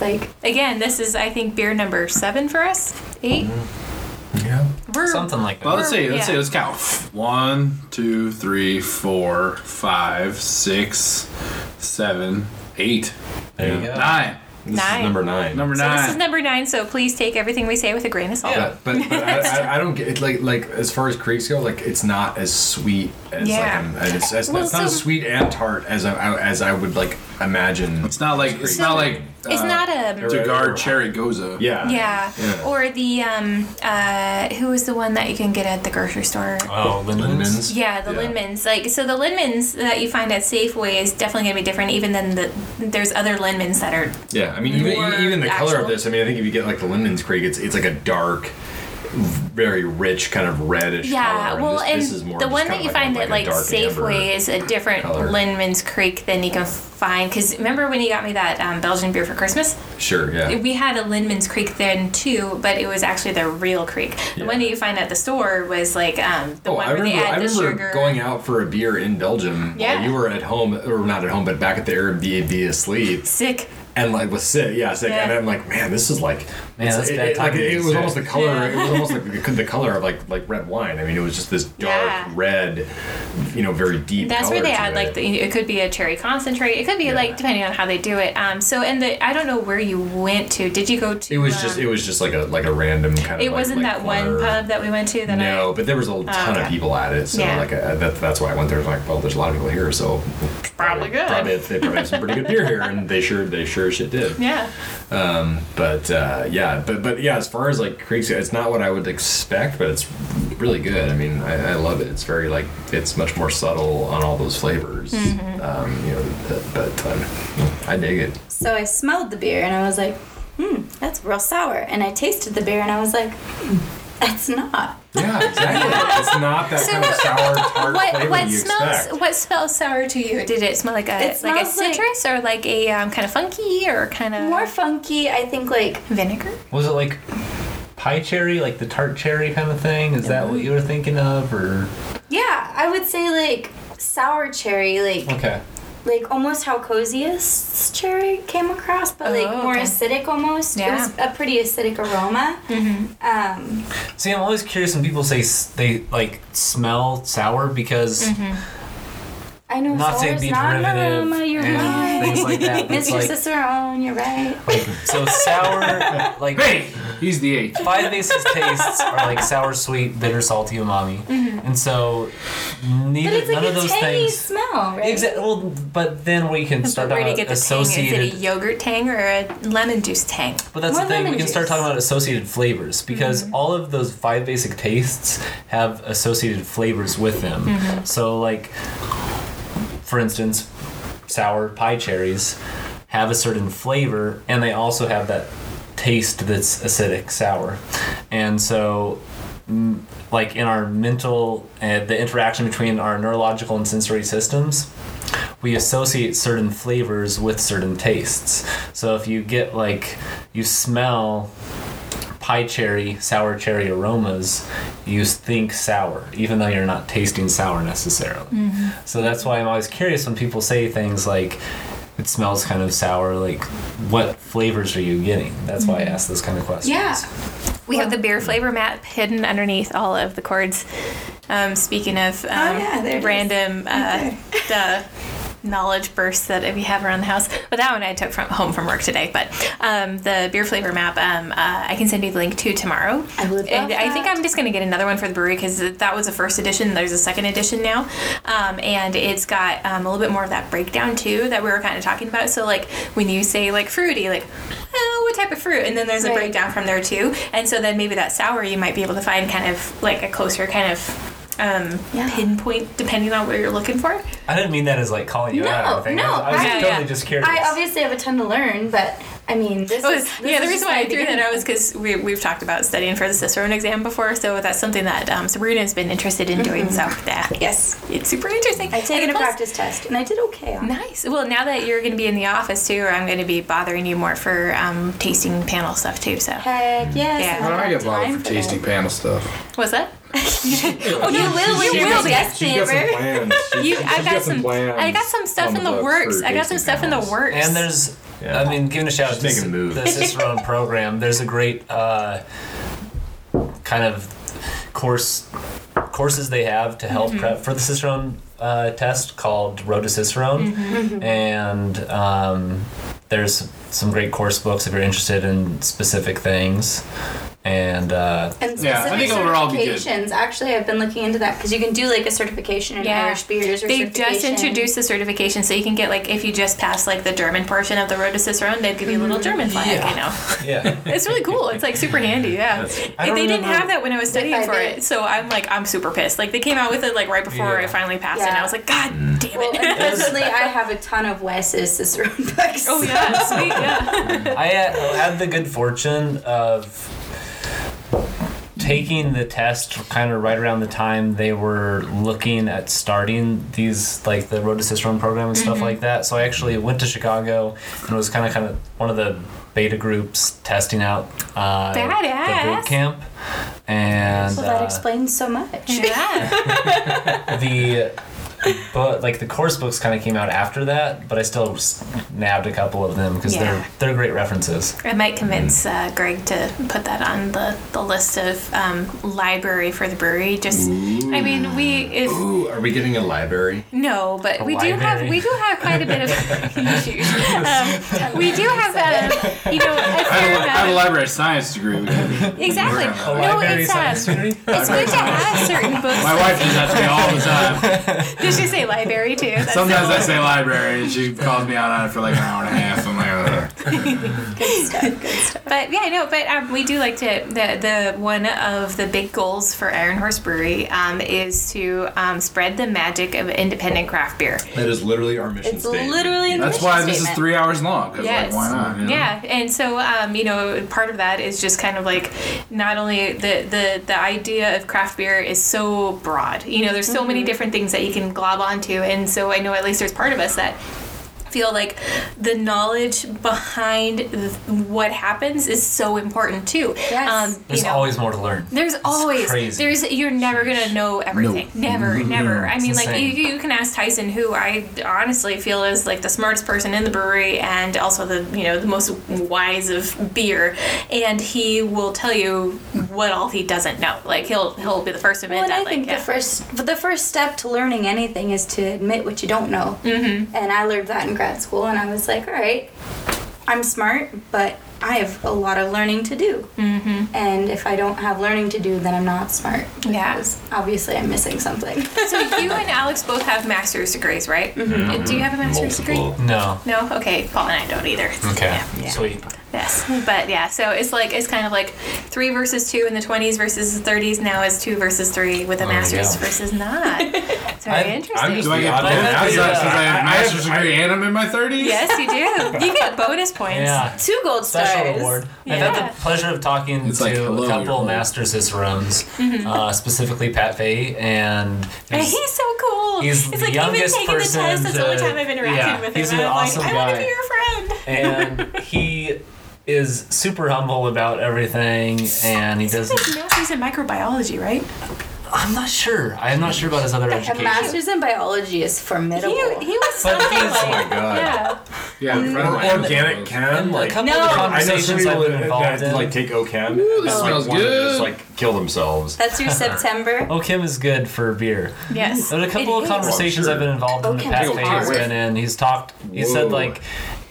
Like Again, this is I think beer number seven for us. 8 mm-hmm. Yeah. We're Something like that. Well, let's see. Let's Yeah. see. Let's count. One, two, three, four, five, six, seven, eight, there you go. nine. This Nine. is number nine. Number So nine. this is number nine. So please take everything we say with a grain of salt. Yeah. But, but I, I, I don't get it. Like like as far as krieks go, like it's not as sweet as Yeah. like an, it's, it's, Well, it's not as sweet and tart as I, as I would like imagine. It's not like it's So- not like It's uh, not a De Garde cherry gose. Yeah. yeah. Yeah. Or the um uh who is the one that you can get at the grocery store? Oh, Lindemans. Lindemans. Yeah, the Yeah. Lindemans. Like so, the Lindemans that you find at Safeway is definitely gonna be different. Even than the there's other Lindemans that are Yeah, I mean, even even the color of this. I mean, I think if you get like the Linden's Kriek, it's it's like a dark, very rich kind of reddish. Yeah, color. well, this, and this is more the one that you like find like at a like Safeway is a different color. Lindeman's Kriek than you can find. Because remember when you got me that um, Belgian beer for Christmas? Sure, yeah. We had a Lindeman's Kriek then too, but it was actually the real kriek. The Yeah. one that you find at the store was like um, the Oh, one I where remember, they I add the remember sugar. going out for a beer in Belgium Yeah. you were at home, or not at home, but back at the Airbnb asleep, Sick. And like was sick, yeah, sick, Yeah. and I'm like, man, this is like, Man, it's- that's it, bad it- like, it, was say. almost the color, Yeah. it was almost like the, the color of like like red wine. I mean, it was just this dark Yeah. red, you know, very deep. That's where they to add it. like the. It could be a cherry concentrate. It could be Yeah. like depending on how they do it. Um. So and the I don't know where you went to. Did you go to? It was just um, it was just like a like a random kind of. It like- wasn't like that one pub that we went to that No, I. but there was a ton okay. of people at it, so Yeah. like uh, that, that's why I went there. Like, well, there's a lot of people here, so Probably good. Probably they probably have some pretty good beer here, and they sure they sure as shit did. Yeah. Um, but uh, yeah, but but yeah, as far as like krieks, it's not what I would expect, but it's really good. I mean, I, I love it. It's very like it's much more subtle on all those flavors. Mm-hmm. Um, you know, but, but um, I dig it. So I smelled the beer and I was like, hmm, that's real sour. And I tasted the beer and I was like, hmm, that's not. Yeah, exactly. it's not that kind of sour tart What flavor what you smells expect. what smells sour to you? Did it smell like a It like a smells like- citrus or like a um, kind of funky or kind of More funky, I think. Like vinegar? Was it like pie cherry, like the tart cherry kind of thing? Is that what you were thinking of, or yeah, I would say like sour cherry, like okay? Like almost how coziest cherry came across, but like Oh, more okay. acidic almost. Yeah. It was a pretty acidic aroma. Mm-hmm. Um, See, I'm always curious when people say s- they like smell sour because I know not to sour's be not an derivative aroma, you're and right. things like that. But it's Mr. like, Cicerone, you're right. like so sour, like Hey, he's the H. five basic tastes are like sour, sweet, bitter, salty, umami, mm-hmm. and so But neither it's like none a of those tangy things. smell, right? Exactly. Well, but then we can start talking about get the tang? Is it associated. a yogurt tang or a lemon juice tang? But that's More the thing. We lemon can start talking about associated flavors because mm-hmm. all of those five basic tastes have associated flavors with them. Mm-hmm. So, like, for instance, sour pie cherries have a certain flavor, and they also have that taste that's acidic, sour, and so. mm, Like in our mental, uh, the interaction between our neurological and sensory systems, we associate certain flavors with certain tastes. So if you get like you smell pie cherry, sour cherry aromas, you think sour, even though you're not tasting sour necessarily. So that's why I'm always curious when people say things like it smells kind of sour, like what flavors are you getting? That's why I ask those kind of questions. Yeah. We have the beer flavor map hidden underneath all of the cords. Um, speaking of um, Oh, yeah, there it is. random uh, the knowledge bursts that we have around the house, but that one I took from home from work today. But um, the beer flavor map, um, uh, I can send you the link to tomorrow. I would And I think. I'm just going to get another one for the brewery because that was the first edition. There's a second edition now, um, and it's got um, a little bit more of that breakdown too that we were kind of talking about. So like when you say like fruity, like oh, what type of fruit, and then there's a Right. breakdown from there too. And so then maybe that sour you might be able to find kind of like a closer kind of um, Yeah. pinpoint depending on what you're looking for. I didn't mean that as like calling you out or No, anything. no, I was, I was I- totally Yeah. just curious. I obviously have a ton to learn, but I mean, this was, is this yeah, the reason why I threw that out was because we, we've talked about studying for the Cicerone exam before, so that's something that um, Sabrina's been interested in doing. So that Yes. it's super interesting. I've taken a plus- practice test, and I did okay on. Nice. Well, now that you're going to be in the office too, I'm going to be bothering you more for um, tasting panel stuff too. So Heck yes. Yeah. and I have get bothered time for that. tasting panel stuff. what's that? oh, you will. You will some- guest she's got some plans. She's- You, I've got, some. plans I got some stuff in the works. for I got some tasting stuff in the works. And there's, Yeah. I mean, giving a shout out She's to making the Cicerone program. There's a great uh, kind of course courses they have to help prep for the Cicerone uh, test called Road to Cicerone, and um, there's some great course books if you're interested in specific things. And uh, And specific Yeah, I think overall it'd be good. certifications. Actually, I've been looking into that because you can do like a certification in Yeah. Irish beers or They just introduced the certification, so you can get like if you just pass like the German portion of the road to Cicerone, they'd give you a little German flag. Yeah. You know, yeah, it's really cool. It's like super handy. Yeah, I they don't didn't have that when I was studying for it, so I'm like I'm super pissed. Like they came out with it like right before I finally passed it, and I was like, God damn Well, it. unfortunately, I have a ton of Wes's Cicerone books. oh yeah, sweet yeah. I had, had the good fortune of taking the test kind of right around the time they were looking at starting these like the road to cicerone program and stuff like that so i actually went to chicago and was kind of kind of one of the beta groups testing out uh, the Badass. boot camp and Well, that uh, explains so much. Yeah. the but like the course books kind of came out after that but i still nabbed a couple of them because Yeah. they're they're great references I might convince uh, Greg to put that on the, the list of um, library for the brewery. Just, I mean, we if Ooh, are we getting a library? no, but A we do have we do have quite a bit of. Um, we do have um, you know a I fair have, a, I have a library science degree. We can- Of, exactly. A No, library it's um, degree? it's good to have certain books. My wife does that to me all the time. Did she say library too? That's Sometimes so I say library, and she calls me out on it for like an hour and a half. I'm like, Ugh. Good stuff. Good stuff. But yeah, no, but um, we do like to the the one of the big goals for Iron Horse Brewery um, is to um, spread the magic of independent craft beer. That is literally our mission It's statement. literally. that's mission why this is three hours long. Cause Yes. like, why not? you know? Yeah, and so um, you know, part of that is just kind of like not only the the the idea of craft beer is so broad. You know, there's so many different things that you can glob onto, and so I know at least there's part of us that feel like the knowledge behind th- what happens is so important too. Yes. you There's know, always more to learn. There's always crazy. there's you're never gonna know everything. Never, never. I It's mean, like you, you can ask Tyson, who I honestly feel is like the smartest person in the brewery and also the you know the most wise of beer, and he will tell you what all he doesn't know. Like he'll he'll be the first to admit Well, that. I like think yeah. the first the first step to learning anything is to admit what you don't know. Mm-hmm. And I learned that in grad school, and I was like, all right, I'm smart, but I have a lot of learning to do. Mm-hmm. And if I don't have learning to do, then I'm not smart. Yeah. Because obviously, I'm missing something. so you and Alex both have master's degrees, right? Mm-hmm. Do you have a master's Multiple. degree? No. No. Okay. Paul and I don't either. Okay. Yeah, yeah. Sweet. Yes, but yeah, so it's like it's kind of like three versus two in the twenties versus the thirties. Now is two versus three with a There you master's go. versus not. It's very I'm- interesting. I'm just Do I the get odd both? Because. I, since I have a master's have- degree and I'm in my 30s? yes, you do. You get bonus points. Yeah. Two gold stars. Special award. I've had the pleasure of talking It's to like, hello, a couple you're old. master cicerones, uh, specifically Pat Fahey, and And he's- he's so cool. he's it's the like youngest even taking the person test. That's the only to- time I've interacted yeah, with he's him. an I'm awesome like, I want to be your friend. and he is super humble about everything, and he doesn't. His master's in microbiology, right? I'm not sure. I'm not sure about his other A education. master's in biology is He, formidable. he was But something like, oh my God. yeah. Yeah, a friend of mine. Organic chem, And a like couple No. of the I know some conversations I've people been that, involved in. like take OChem Ooh, this like smells want to good. just like kill themselves. That's your September. Oh, Kim is good for beer. Yes. But a couple It of is. conversations sure. I've been involved in. The past that's Fahey has been in. He's talked. He said like,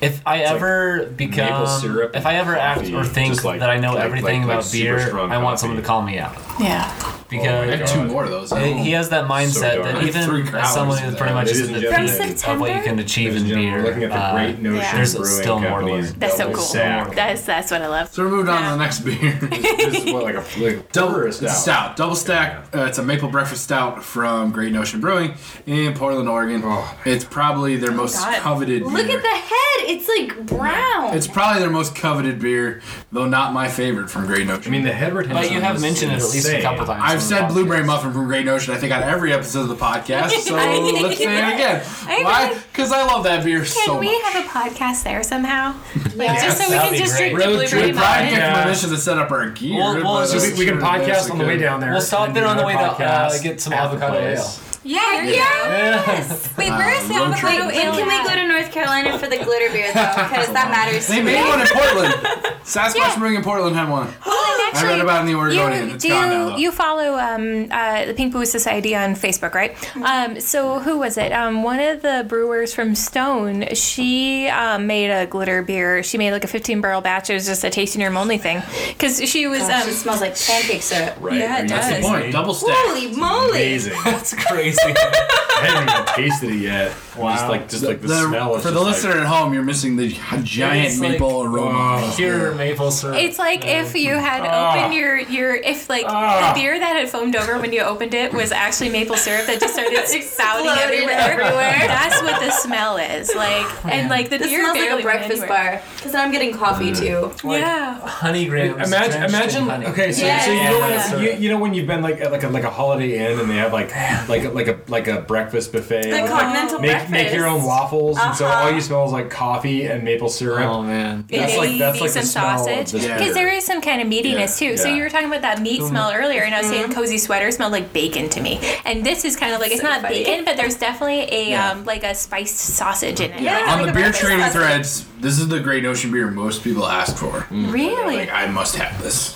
if I ever become, maple syrup if I ever act or think like- that I know like- everything like- like about super beer, strong I want someone to call me out Yeah. because Oh I my had two more of those. he he has that mindset dark. that even as someone of who's pretty much Ladies in the and peak of what you can achieve in beer, we're looking at the uh, Great Notion yeah. There's still more to Company's. That's so cool. That's that's what I love. So we moved on Yeah. to the next beer. this is what like a like Double double stout, double stack. Uh, it's a maple breakfast stout from Great Notion Brewing in Portland, Oregon. Oh. It's probably their most God. coveted. Look beer. at the head. It's like brown. It's probably their most coveted beer, though not my favorite from Great Notion. I mean, the head retention. But you have mentioned it at least a couple times. I've said blueberry muffin from Great Notion. I think on every episode of the podcast. So let's say it again. I Why? Because I love that beer so. Can we have a podcast there somehow? Like Yes, just so we can be just great. drink the Road blueberry trip Probably muffin. get permission to set up our gear. Well, well, but so So we, we can podcast on the way down there. We'll stop there on the way another to uh, get some at avocado place. ale. Yeah, Yes. Wait, Uh, where's the road trip. avocado When ale? can we go to North Carolina for the glitter beer though? Because that matters They to me. made one in Portland. Sasquatch Yeah. Brewing in Portland had one. Well, and I read about it in the Oregonian. You, It's do gone now, you, though. you follow um, uh, the Pink Boots Society on Facebook, right? Um, so who was it? Um, one of the brewers from Stone. She um, made a glitter beer. She made like a 15 barrel batch. It was just a tasting room only thing because she was. Gosh, Um, it smells like pancake syrup. Right? Yeah, it Are you does. That's the point. Double stack. Holy moly! Amazing. That's crazy. I haven't even tasted it yet. Wow. Just like just like the, The- smell. is for the listener like, at home, you're missing the giant It's like- maple aroma. Pure maple syrup. It's like if you had Ah. opened your your if like Ah. the beer that had foamed over when you opened it was actually maple syrup that just started spouting everywhere. everywhere. That's what the smell is like, and like the This beer smells like a breakfast anywhere. bar. Because I'm getting coffee too. like yeah. honey grams. Imagine, imagine. honey. Okay, so, Yeah. so you know when Yeah. you, you know when you've been like at like a like a Holiday Inn and they have like like a, like a like a breakfast buffet. The with, like, continental make breakfast. make your own waffles, and so Uh-huh. all you smell is like coffee and maple syrup. Oh man. That's like that's Maybe like the some smell of sausage this Yeah. because there is some kind of meatiness too. So you were talking about that meat smell earlier, and I was saying cozy sweater smelled like bacon to me. And this is kind of like it's So not funny. bacon, but there's definitely a Yeah. um, like a spiced sausage in it. Yeah. Like, On like the beer breakfast trading threads, this is the Great Notion beer most people ask for. Really? Like, I must have this.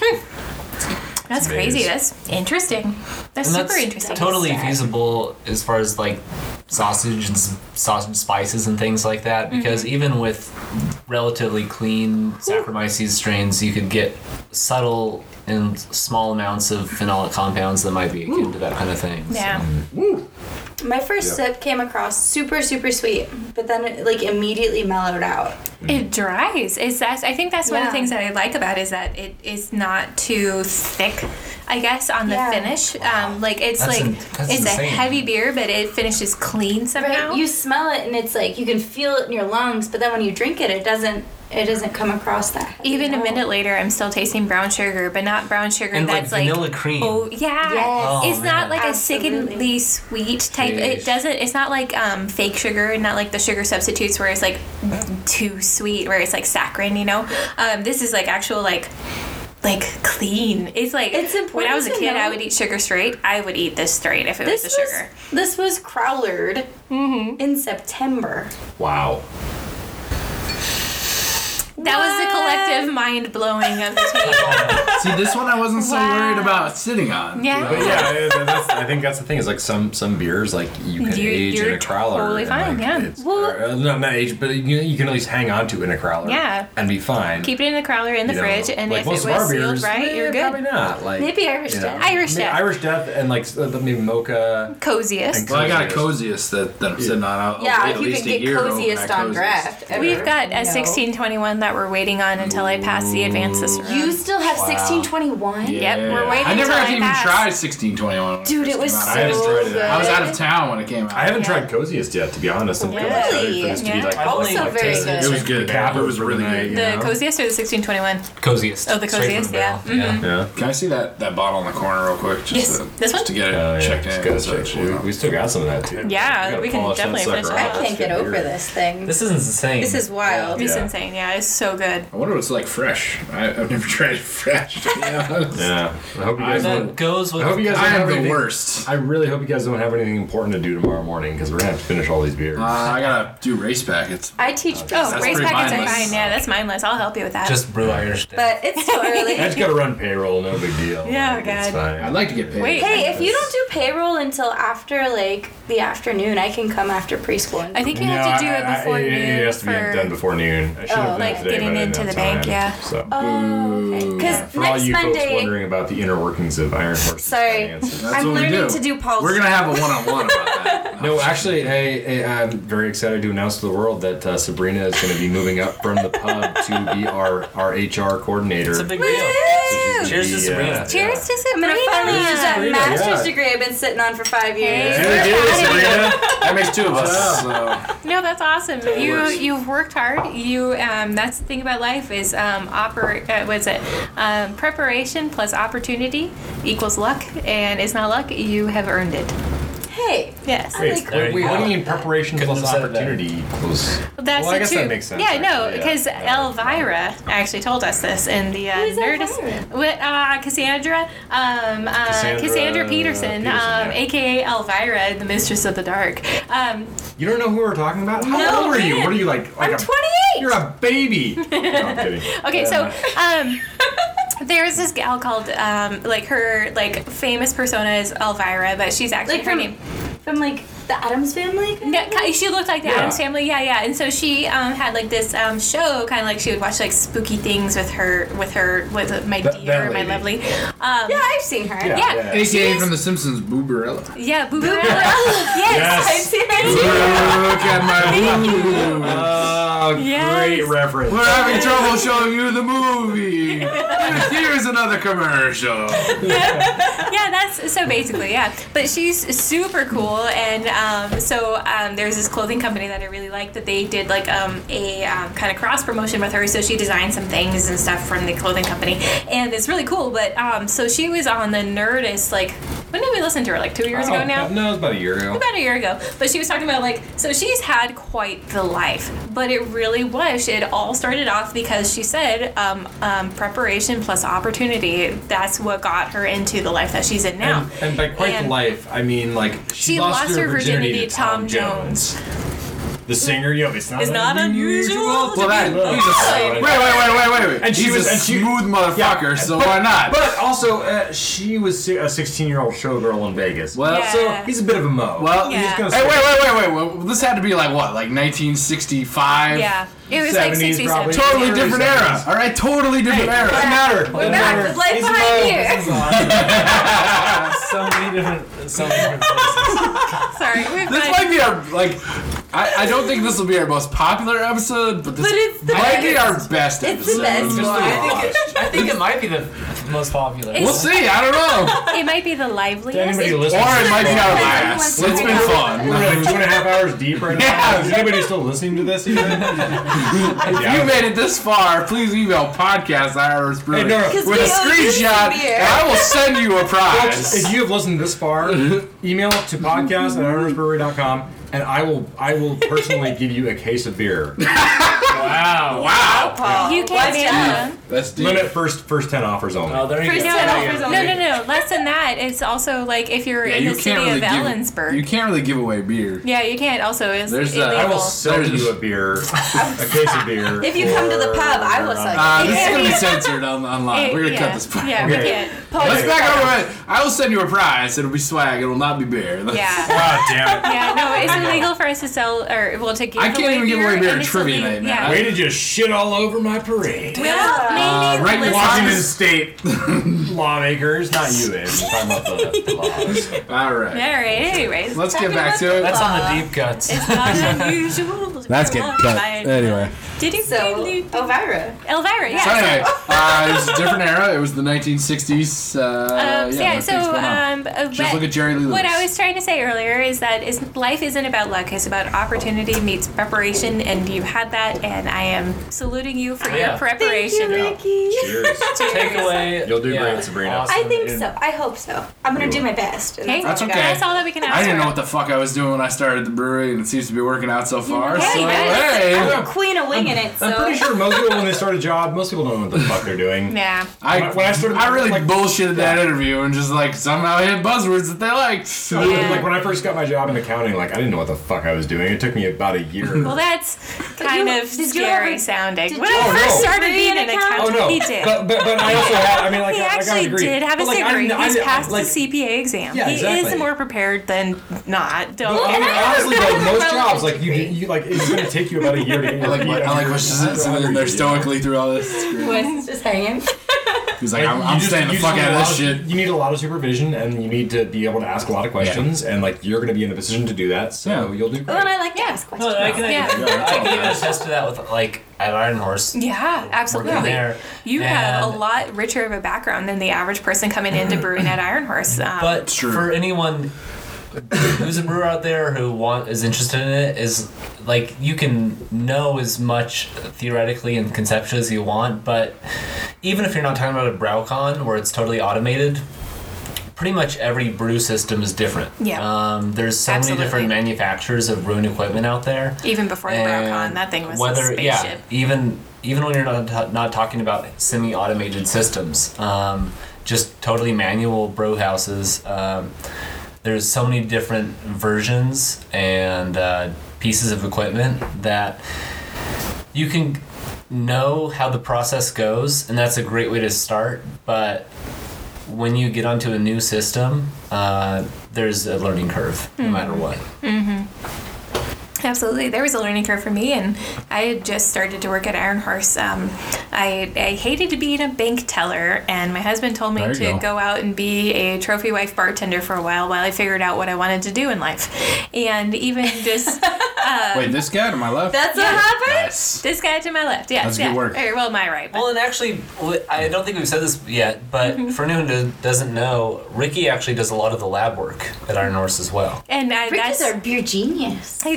That's crazy. That's interesting. That's And super that's interesting. totally feasible as far as like sausage and sausage spices and things like that. Mm-hmm. Because even with relatively clean Saccharomyces strains, you could get subtle and small amounts of phenolic compounds that might be akin to that kind of thing. So- Yeah. My first Yeah. sip came across super super sweet, but then it like immediately mellowed out. It dries. It's that's. I think that's one of the things that I like about it is that it is not too thick. I guess on the Yeah. finish, um, like it's That's like in- it's insane. a heavy beer, but it finishes clean somehow. Right? You smell it and it's like you can feel it in your lungs, but then when you drink it, it doesn't it doesn't come across that. Even a minute later, I'm still tasting brown sugar, but not brown sugar And that's like, vanilla cream. Oh yeah, Yes. Oh, it's not man. like a sickeningly sweet type. Sheesh. It doesn't. It's not like um, fake sugar, and not like the sugar substitutes where it's like too sweet, where it's like saccharin. You know, um, this is like actual like. Like clean. It's like It's when I was a important to kid, I would eat sugar straight. I would eat this straight if it This was the was sugar. this was crowlered in September. Wow. That was the collective mind blowing of the table. See, this one I wasn't so Wow. worried about sitting on. Yeah. But yeah, that's, I think that's the thing. Is like some some beers like you can You- age in you're a crowler. totally fine, like, yeah. Well- or, uh, no, not age, but you, you can at least hang on to in a crowler. Yeah. And be fine. Keep it in the crowler in the you know. fridge, and Like, if it was of our sealed beers, right, eh, you're good. Probably not. Like Maybe Irish you know, Death. Irish Death. Irish Death, and like uh, maybe mocha. Coziest. And Well, I got a Coziest. coziest that, that I'm sitting on. I'll, I'll Yeah, if at you least can get year to open coziest on draft. We've got a 1621 that we're waiting on until I pass the advanced Cicerone. You still have Wow. 1621? Yep, we're waiting I never until got I to even pass. try 1621. when Dude, first it was came so out. I, haven't tried it. good. I was out of town when it came out. I haven't Yeah. tried coziest yet, to be honest. I'm kind of excited for this to be Yeah. like I've only, Also like, very tasted good. It was good. Cap It was for really good. you The know? coziest or the 1621? coziest. Oh, the Straight from coziest, the yeah. barrel. Mhm. Yeah. Can I see that, that bottle in the corner real quick? Just Yes. To, This just one? to get it Oh, yeah. checked Just in. gotta so check- it's, you know. we, we still got some of that too. Yeah, gotta we can polish that definitely finish sucker that off. I up. can't get over this thing. This isn't insane. This is wild. It's Yeah. insane. Yeah, it's so good. I wonder what it's like fresh. I, I've never tried it fresh. To be honest. Yeah. I hope you guys that don't. goes with. I hope you guys I am have the worst. I really hope you guys don't have anything important to do tomorrow morning because we're gonna have to finish all these beers. Uh, I gotta do race packets. I teach Oh, race pretty packets are mindless. fine. Yeah, that's mindless. I'll help you with that. just brew Irish. Death. but it's still early. I just gotta run payroll, no big deal. Yeah, Like, it's God. fine. I'd like to get paid. Wait. Hey, if you don't do payroll until after like the afternoon, I can come after preschool. And I think you have to do No, it I- I- before it, noon it has to be done before noon. I should Oh, have done like it today, getting but I didn't into have the bank, yeah. So. Oh, okay. Because all next you folks Monday, wondering about the inner workings of Iron Horse Sorry. I'm we learning do. to do Paul's. We're gonna have a one-on-one about that. No, actually, hey, hey, I'm very excited to announce to the world that uh, Sabrina is going to be moving up from the pub to be our, our HR coordinator. it's a big deal. So Cheers gonna to be, uh, Cheers to I'm gonna Sabrina. finally use that Sabrina, master's degree I've been sitting on for five years. Hey. Very good, Sabrina. That makes two of us. So. No, that's awesome. You works. you've worked hard. You um, that's the thing about life is um, oper- uh, what's it? Um, preparation plus opportunity equals luck, and it's not luck. You have earned it. Hey, Yes. I Wait, like There you wait, what do go. you mean preparation Couldn't plus have said that. opportunity equals? Well, that's well, I it guess too. that makes sense. Yeah, no, actually, because yeah. Elvira actually told us this in the uh, Who is Nerdist. Elvira? What, uh, Cassandra, um, uh, Cassandra, Cassandra Peterson, Peterson, um, yeah. aka Elvira, the Mistress of the Dark. Um, You don't know who we're talking about? How No, old are you? man. What are you like? like I'm a, 28. You're a baby. no, I'm kidding. Okay, so um, there's this gal called um, like her like famous persona is Elvira, but she's actually Like her from, name. From like the Addams family. kind No, of she looked like the Yeah. Addams Family, yeah, yeah. And so she um, had like this um, show, kind of like she would watch like spooky things with her, with her, with my That- dear, that my lovely. Um, Yeah, I've seen her. Yeah. yeah, AKA from The Simpsons, Boobarella. yeah, Boo Boo- yes, Yes. I've seen her. Look at my boo. Oh, Yes. great reference. We're having trouble showing you the movie. Here's another commercial. yeah, that's so basically, yeah. But she's super cool, and um, so um, there's this clothing company that I really like that they did like um, a um, kind of cross promotion with her. So she designed some things and stuff from the clothing company, and it's really cool. But um, so she was on the Nerdist like when did we listen to her? Like two years Oh, ago now. No, it was about a year ago. about a year ago. But she was talking about like so she's had quite the life, but it really was. It all started off because she said um, um, preparation plus opportunity. That's what got her into the life that she's in now. And, and by quite And- the life, I mean like she, She lost, lost her her virginity, virginity to to Tom Jones. The singer, you know, it's not, It's not unusual to Well, that, he's a, wait, wait, wait, wait, wait, wait. And she he's was- a and she- smooth motherfucker, so but, why not? But also, uh, she was a 16 year old showgirl in Vegas. Well- Yeah. so he's a bit of a mo. well, Yeah. he's gonna Hey, say- wait, wait, wait, wait, wait. This had to be like what, like 1965? Yeah, it was like 60s, probably. 70s. Totally Early different 70s. era. All right, totally different Doesn't era. matter. We're Doesn't back matter. with life He's a behind mo. here. This is on. so many different, so many different places. Sorry, we've This might be our like. I, I don't think this will be our most popular episode, but this But it's the might be our best It's the episode. best one. I think, it, I think it might be the most popular. It's- We'll see. I don't know. it might be the liveliest. Anybody Or it might be our last. wants It's to been fun. We're like two and a half hours deep right now. Yeah. Is anybody still listening to this? Even? If you made it this far, please email podcast at Iron Horse Brewing Hey, no, no. with a we owe you screenshot, and I will send you a prize. if you have listened this far, email it to podcast at ironhorsebrewery.com and I will I will personally give you a case of beer. Wow. wow, Paul. You can't Watch do out. that. that's deep. Limit first first ten offers only. Oh, there you First go. ten No, offers no, only. no, no. Less than that. It's also like if you're Yeah, in you the city can't really of give. Ellensburg. You can't really give away beer. yeah, you can't. Also, it's There's that- illegal. I will sell There's- you a beer, a case of beer. If you come to the pub, I will your, sell you. Uh, It this is gonna be be- censored on, online. We're gonna yeah. cut this part. Yeah, Okay. we can't. Let's back over it. I will send you a prize. It'll be swag. It will not be beer. Yeah. God damn it. Yeah, no, it's illegal for us to sell or well to give I can't even give away beer and at trivia night. Yeah. Way to just shit all over my parade. Well, Uh, maybe right the in Washington State lawmakers, not you, Abe. I'm talking about the, the laws. All right. All right. Anyways, Let's get back to it. That's on the deep cuts. It's not unusual. That's getting cut. Anyway. Did you So, Elvira. Elvira? Yeah. So anyway, uh, it was a different era. It was the 1960s. Uh, Um, yeah, yeah, what so things going on? um, uh, Just look at Jerry Lee Lewis. What I was trying to say earlier is that is life isn't about luck; it's about opportunity meets preparation, and you had that, and I am saluting you for oh, Yeah. your preparation. Ricky. Cheers. Take away. You'll do great, Sabrina. awesome. I think And- so. I hope so. I'm gonna do my best. Okay, That's all I okay. That's all that we can ask I didn't for. know what the fuck I was doing when I started the brewery, and it seems to be working out so far. Hey, so, guys. hey, I'm a queen of winging it. So I'm pretty sure most people, when they start a job, most people don't know what the fuck they're doing. Yeah. I, When I started- I really like- bullshitted that interview and just like somehow hit buzzwords that they liked. So, Yeah. Like when I first got my job in accounting, like I didn't know what the fuck I was doing. It took me about a year. Well, that's kind you- of did you scary ever- sounding. did When you I ever first started degree being an accounting? oh accountant, no, he did. but, but but I also had. I mean, like he I, I got a actually degree. did have a But, like, degree. didn't- He's didn't- passed like, the CPA exam. Yeah, he exactly. is more prepared than not. Don't I get mean, honestly, wrong. though, most jobs like you, degree. you like it's gonna take you about a year to get I your like, I like under- what she's sitting there under you, you know? stoically through all this. was just hanging. He's like, Like, I'm, you I'm just- staying the you fuck out need of a this lot shit. You need a lot of supervision, and you need to be able to ask a lot of questions, and like you're going to be in a position to do that. So Yeah. you'll do Oh, great. and I like to ask questions. No, I can, Yeah. I can even attest to that with like at Iron Horse. Yeah, absolutely. there. You have a lot richer of a background than the average person coming into brewing at Iron Horse. Um, But true. for anyone who's a brewer out there who want is interested in it, is like you can know as much theoretically and conceptually as you want, but even if you're not talking about a BrauKon where it's totally automated. Pretty much every brew system is different. Yeah. Um, there's so Absolutely. many different manufacturers of brewing equipment out there. even before the BrauKon, that thing was whether a yeah even even when you're not not talking about semi-automated systems um, just totally manual brew houses um, there's so many different versions and uh, pieces of equipment that you can know how the process goes and that's a great way to start but when you get onto a new system uh, there's a learning curve no matter what Absolutely, there was a learning curve for me, and I had just started to work at Iron Horse. Um, I, I hated being a bank teller, and my husband told me to go. go. out and be a trophy wife bartender for a while while I figured out what I wanted to do in life. And even just Wait, this guy to my left? That's what Yeah. happened? Yes. this guy to my left, yes, That's good yeah, work. Or, well, my right. But Well, and actually, I don't think we've said this yet, but Mm-hmm. for anyone who doesn't know, Ricky actually does a lot of the lab work at Iron Horse as well. and I, Ricky's that's our beer genius. Hey,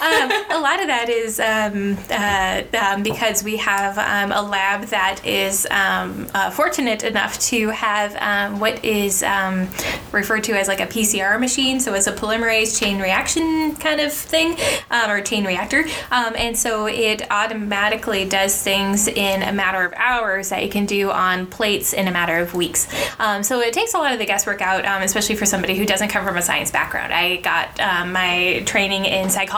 Um, a lot of that is um, uh, um, because we have um, a lab that is um, uh, fortunate enough to have um, what is referred to as like a PCR machine. So it's a polymerase chain reaction kind of thing, or chain reactor. And so it automatically does things in a matter of hours that you can do on plates in a matter of weeks. So it takes a lot of the guesswork out, especially for somebody who doesn't come from a science background. I got my training in psychology.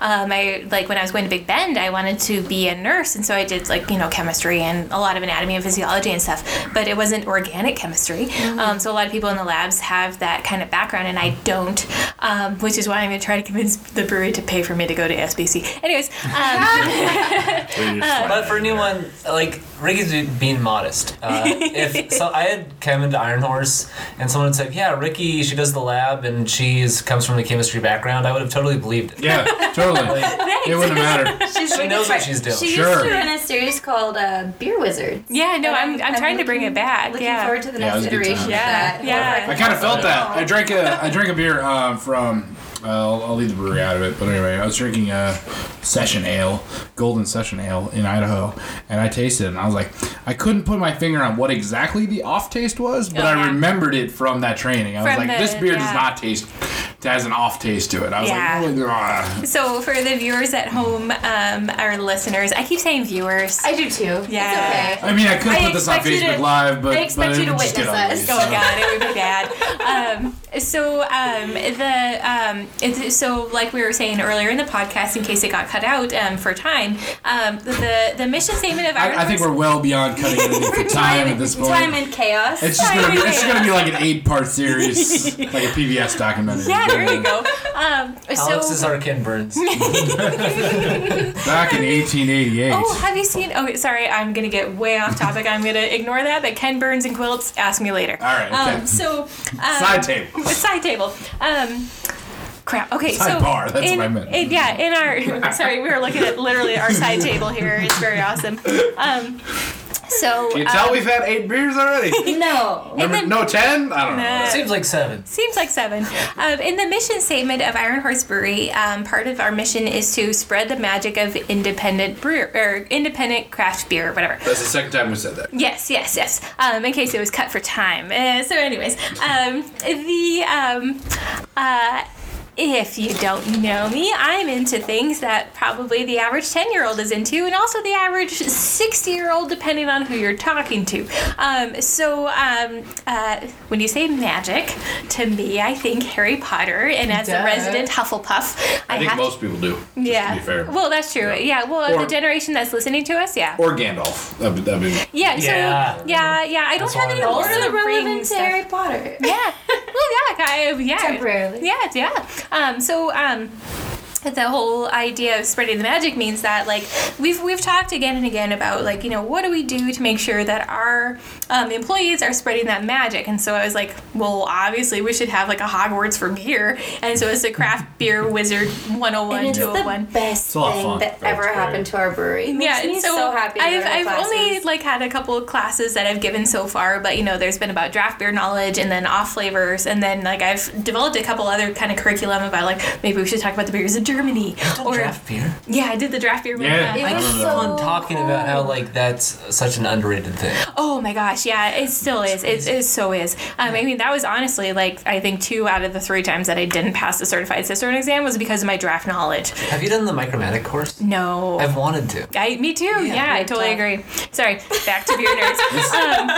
Um, I like when I was going to Big Bend, I wanted to be a nurse, and so I did like you know chemistry and a lot of anatomy and physiology and stuff. But it wasn't organic chemistry. Um, so a lot of people in the labs have that kind of background, and I don't, um, which is why I'm going to try to convince the brewery to pay for me to go to SBC. Anyways, um, But for anyone like Ricky's be- being modest. Uh, if so, I had come into Iron Horse and someone had said, "Yeah, Ricky, she does the lab and she's comes from the chemistry background," I would have totally believed it. Yeah, totally. it wouldn't matter. She's She knows what she's doing. She Sure. used to run a series called uh, Beer Wizards. yeah, no, And I'm, I'm trying to bring it back. Looking yeah. forward to the Yeah, next iteration time. of that. Yeah, yeah. I kind of felt that. I drank a I drank a beer um, from. Uh, I'll, I'll leave the brewery out of it, but anyway, I was drinking a session ale, golden session ale in Idaho, and I tasted it, and I was like, I couldn't put my finger on what exactly the off taste was, but Oh, I remembered it from that training. I was like, the- this beer yeah. does not taste, it has an off taste to it. I was Yeah. like, oh. So for the viewers at home, um, our listeners, I keep saying viewers. I do too. Yeah. It's okay. I mean, I could I put this on Facebook to- Live, but I expect but it you to would just get witness ugly, us. Oh so- God, it would be bad. Um, so um, the um, it's, so like we were saying earlier in the podcast, in case it got cut out um, for time, um, the the mission statement of Iron I, I think we're well beyond cutting anything for time at this point. Time and chaos. It's just gonna be it's just gonna be like an eight part series, like a PBS documentary. Yeah, there you go. Um, Alex so. is our Ken Burns. Back in 1888. Oh, have you seen? Oh, sorry, I'm gonna get way off topic. I'm gonna ignore that. But Ken Burns and quilts. Ask me later. All right, okay. Um, so um, Side table. side table. Um, crap. Okay, so Sidebar, that's in, what I meant. in- yeah, in our sorry, we were looking at literally our side table here. It's very awesome. Um, so Can you tell um, we've had eight beers already? no. Number, then- no, ten? I don't know. Nah. Seems like seven. Seems like seven. Um, in the mission statement of Iron Horse Brewery, um, part of our mission is to spread the magic of independent brewer or independent craft beer, whatever. That's the second time we said that. Yes, yes, yes. Um, in case it was cut for time. Uh, so, anyways, um, the um, uh, if you don't know me, I'm into things that probably the average 10 year old is into, and also the average 60 year old, depending on who you're talking to. Um, so, um, uh, when you say magic, to me, I think Harry Potter, and as a resident Hufflepuff, I think have most people do. Just yeah. To be fair. Well, that's true. Yeah. Well, Or- the generation that's listening to us, yeah. or Gandalf. That'd be, that'd be yeah. So Yeah. yeah, yeah. I don't That's have why any I Lord know. of the relevant Rings to. Harry Potter. Yeah. Well, yeah, kind of. Yeah. Temporarily. Yeah. Yeah. Um. So um. The whole idea of spreading the magic means that, like, we've we've talked again and again about, like, you know, what do we do to make sure that our um, employees are spreading that magic? And so I was like, well, obviously we should have like a Hogwarts for beer, and so it's a craft beer wizard 101, And it's the 201. best a lot of thing fun. that That's ever great. happened to our brewery. It makes yeah, me so, so, happy. I've, I've only like had a couple of classes that I've given so far, but you know, there's been about draft beer knowledge and then off flavors, and then like I've developed a couple other kind of curriculum about like maybe we should talk about the beers of Germany or Draft beer. yeah, I did the draft beer. one, Yeah. uh, I keep so on talking about how like that's such an underrated thing. Oh my gosh, yeah, it still is. It, it so is. Um, I mean, that was honestly like I think two out of the three times that I didn't pass the certified cicerone exam was because of my draft knowledge. Have you done the Micro Matic course? No. I've wanted to. I, me too. Yeah, I totally talk. agree. Sorry, back to beer nerds.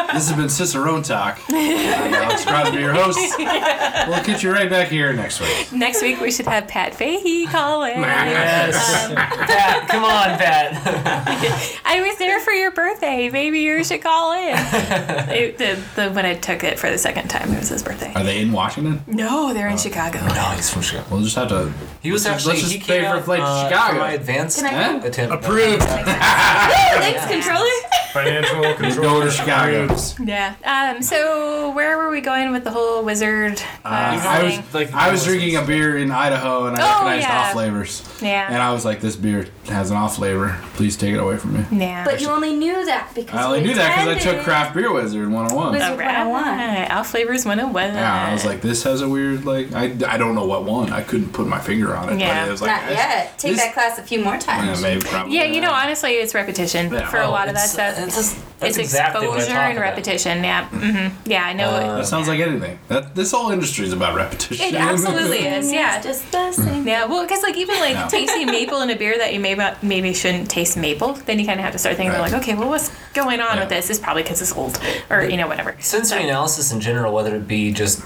This has been Cicerone Talk. I'm Alex Crosby, your host. We'll catch you right back here next week. Next week we should have Pat Fahey call in. Yes. Pat, come on, Pat. I was there for your birthday. Maybe you should call in. It- the, the, when I took it for the second time, it was his birthday. Are they in Washington? No, they're in Chicago. no, he's from Chicago. We'll just have to. He was let's just- actually let's just he pay came for a out, flight to uh, Chicago. for my advanced Can I Huh? attempt. Approved. Thanks, controller. Financial Go control. to Chicago. Yeah. Um. So where were we going with the whole wizard Uh, I was Like, I was drinking a beer in Idaho and I Oh, recognized yeah. Off flavors. Yeah. And I was like, this beer has an off flavor. Please take it away from me. yeah. But you only knew that because I only knew that because I took. Craft Beer Wizard 101. Was- All right. All flavors 101. Yeah, I was like, this has a weird, like, I, I don't know what one. I couldn't put my finger on it. Yeah. But it was like, Not yet. Take this- that class a few more times. Yeah, times. maybe probably. Yeah, you know, honestly, it's repetition Yeah. for a Oh, lot of that It's- stuff. It's, just, that's it's exactly what I exposure and about. repetition. Yeah. mm-hmm. Yeah, I know. Uh, That sounds like anything. That this whole industry is about repetition. it absolutely is. Yeah. It's just the same. Yeah, well, because like even like Yeah. tasting maple in a beer that you maybe maybe shouldn't taste maple, then you kind of have to start thinking Right. like, okay, well, what's going on Yeah. with this? It's probably because it's old, or you know, whatever. sensory analysis in general, whether it be just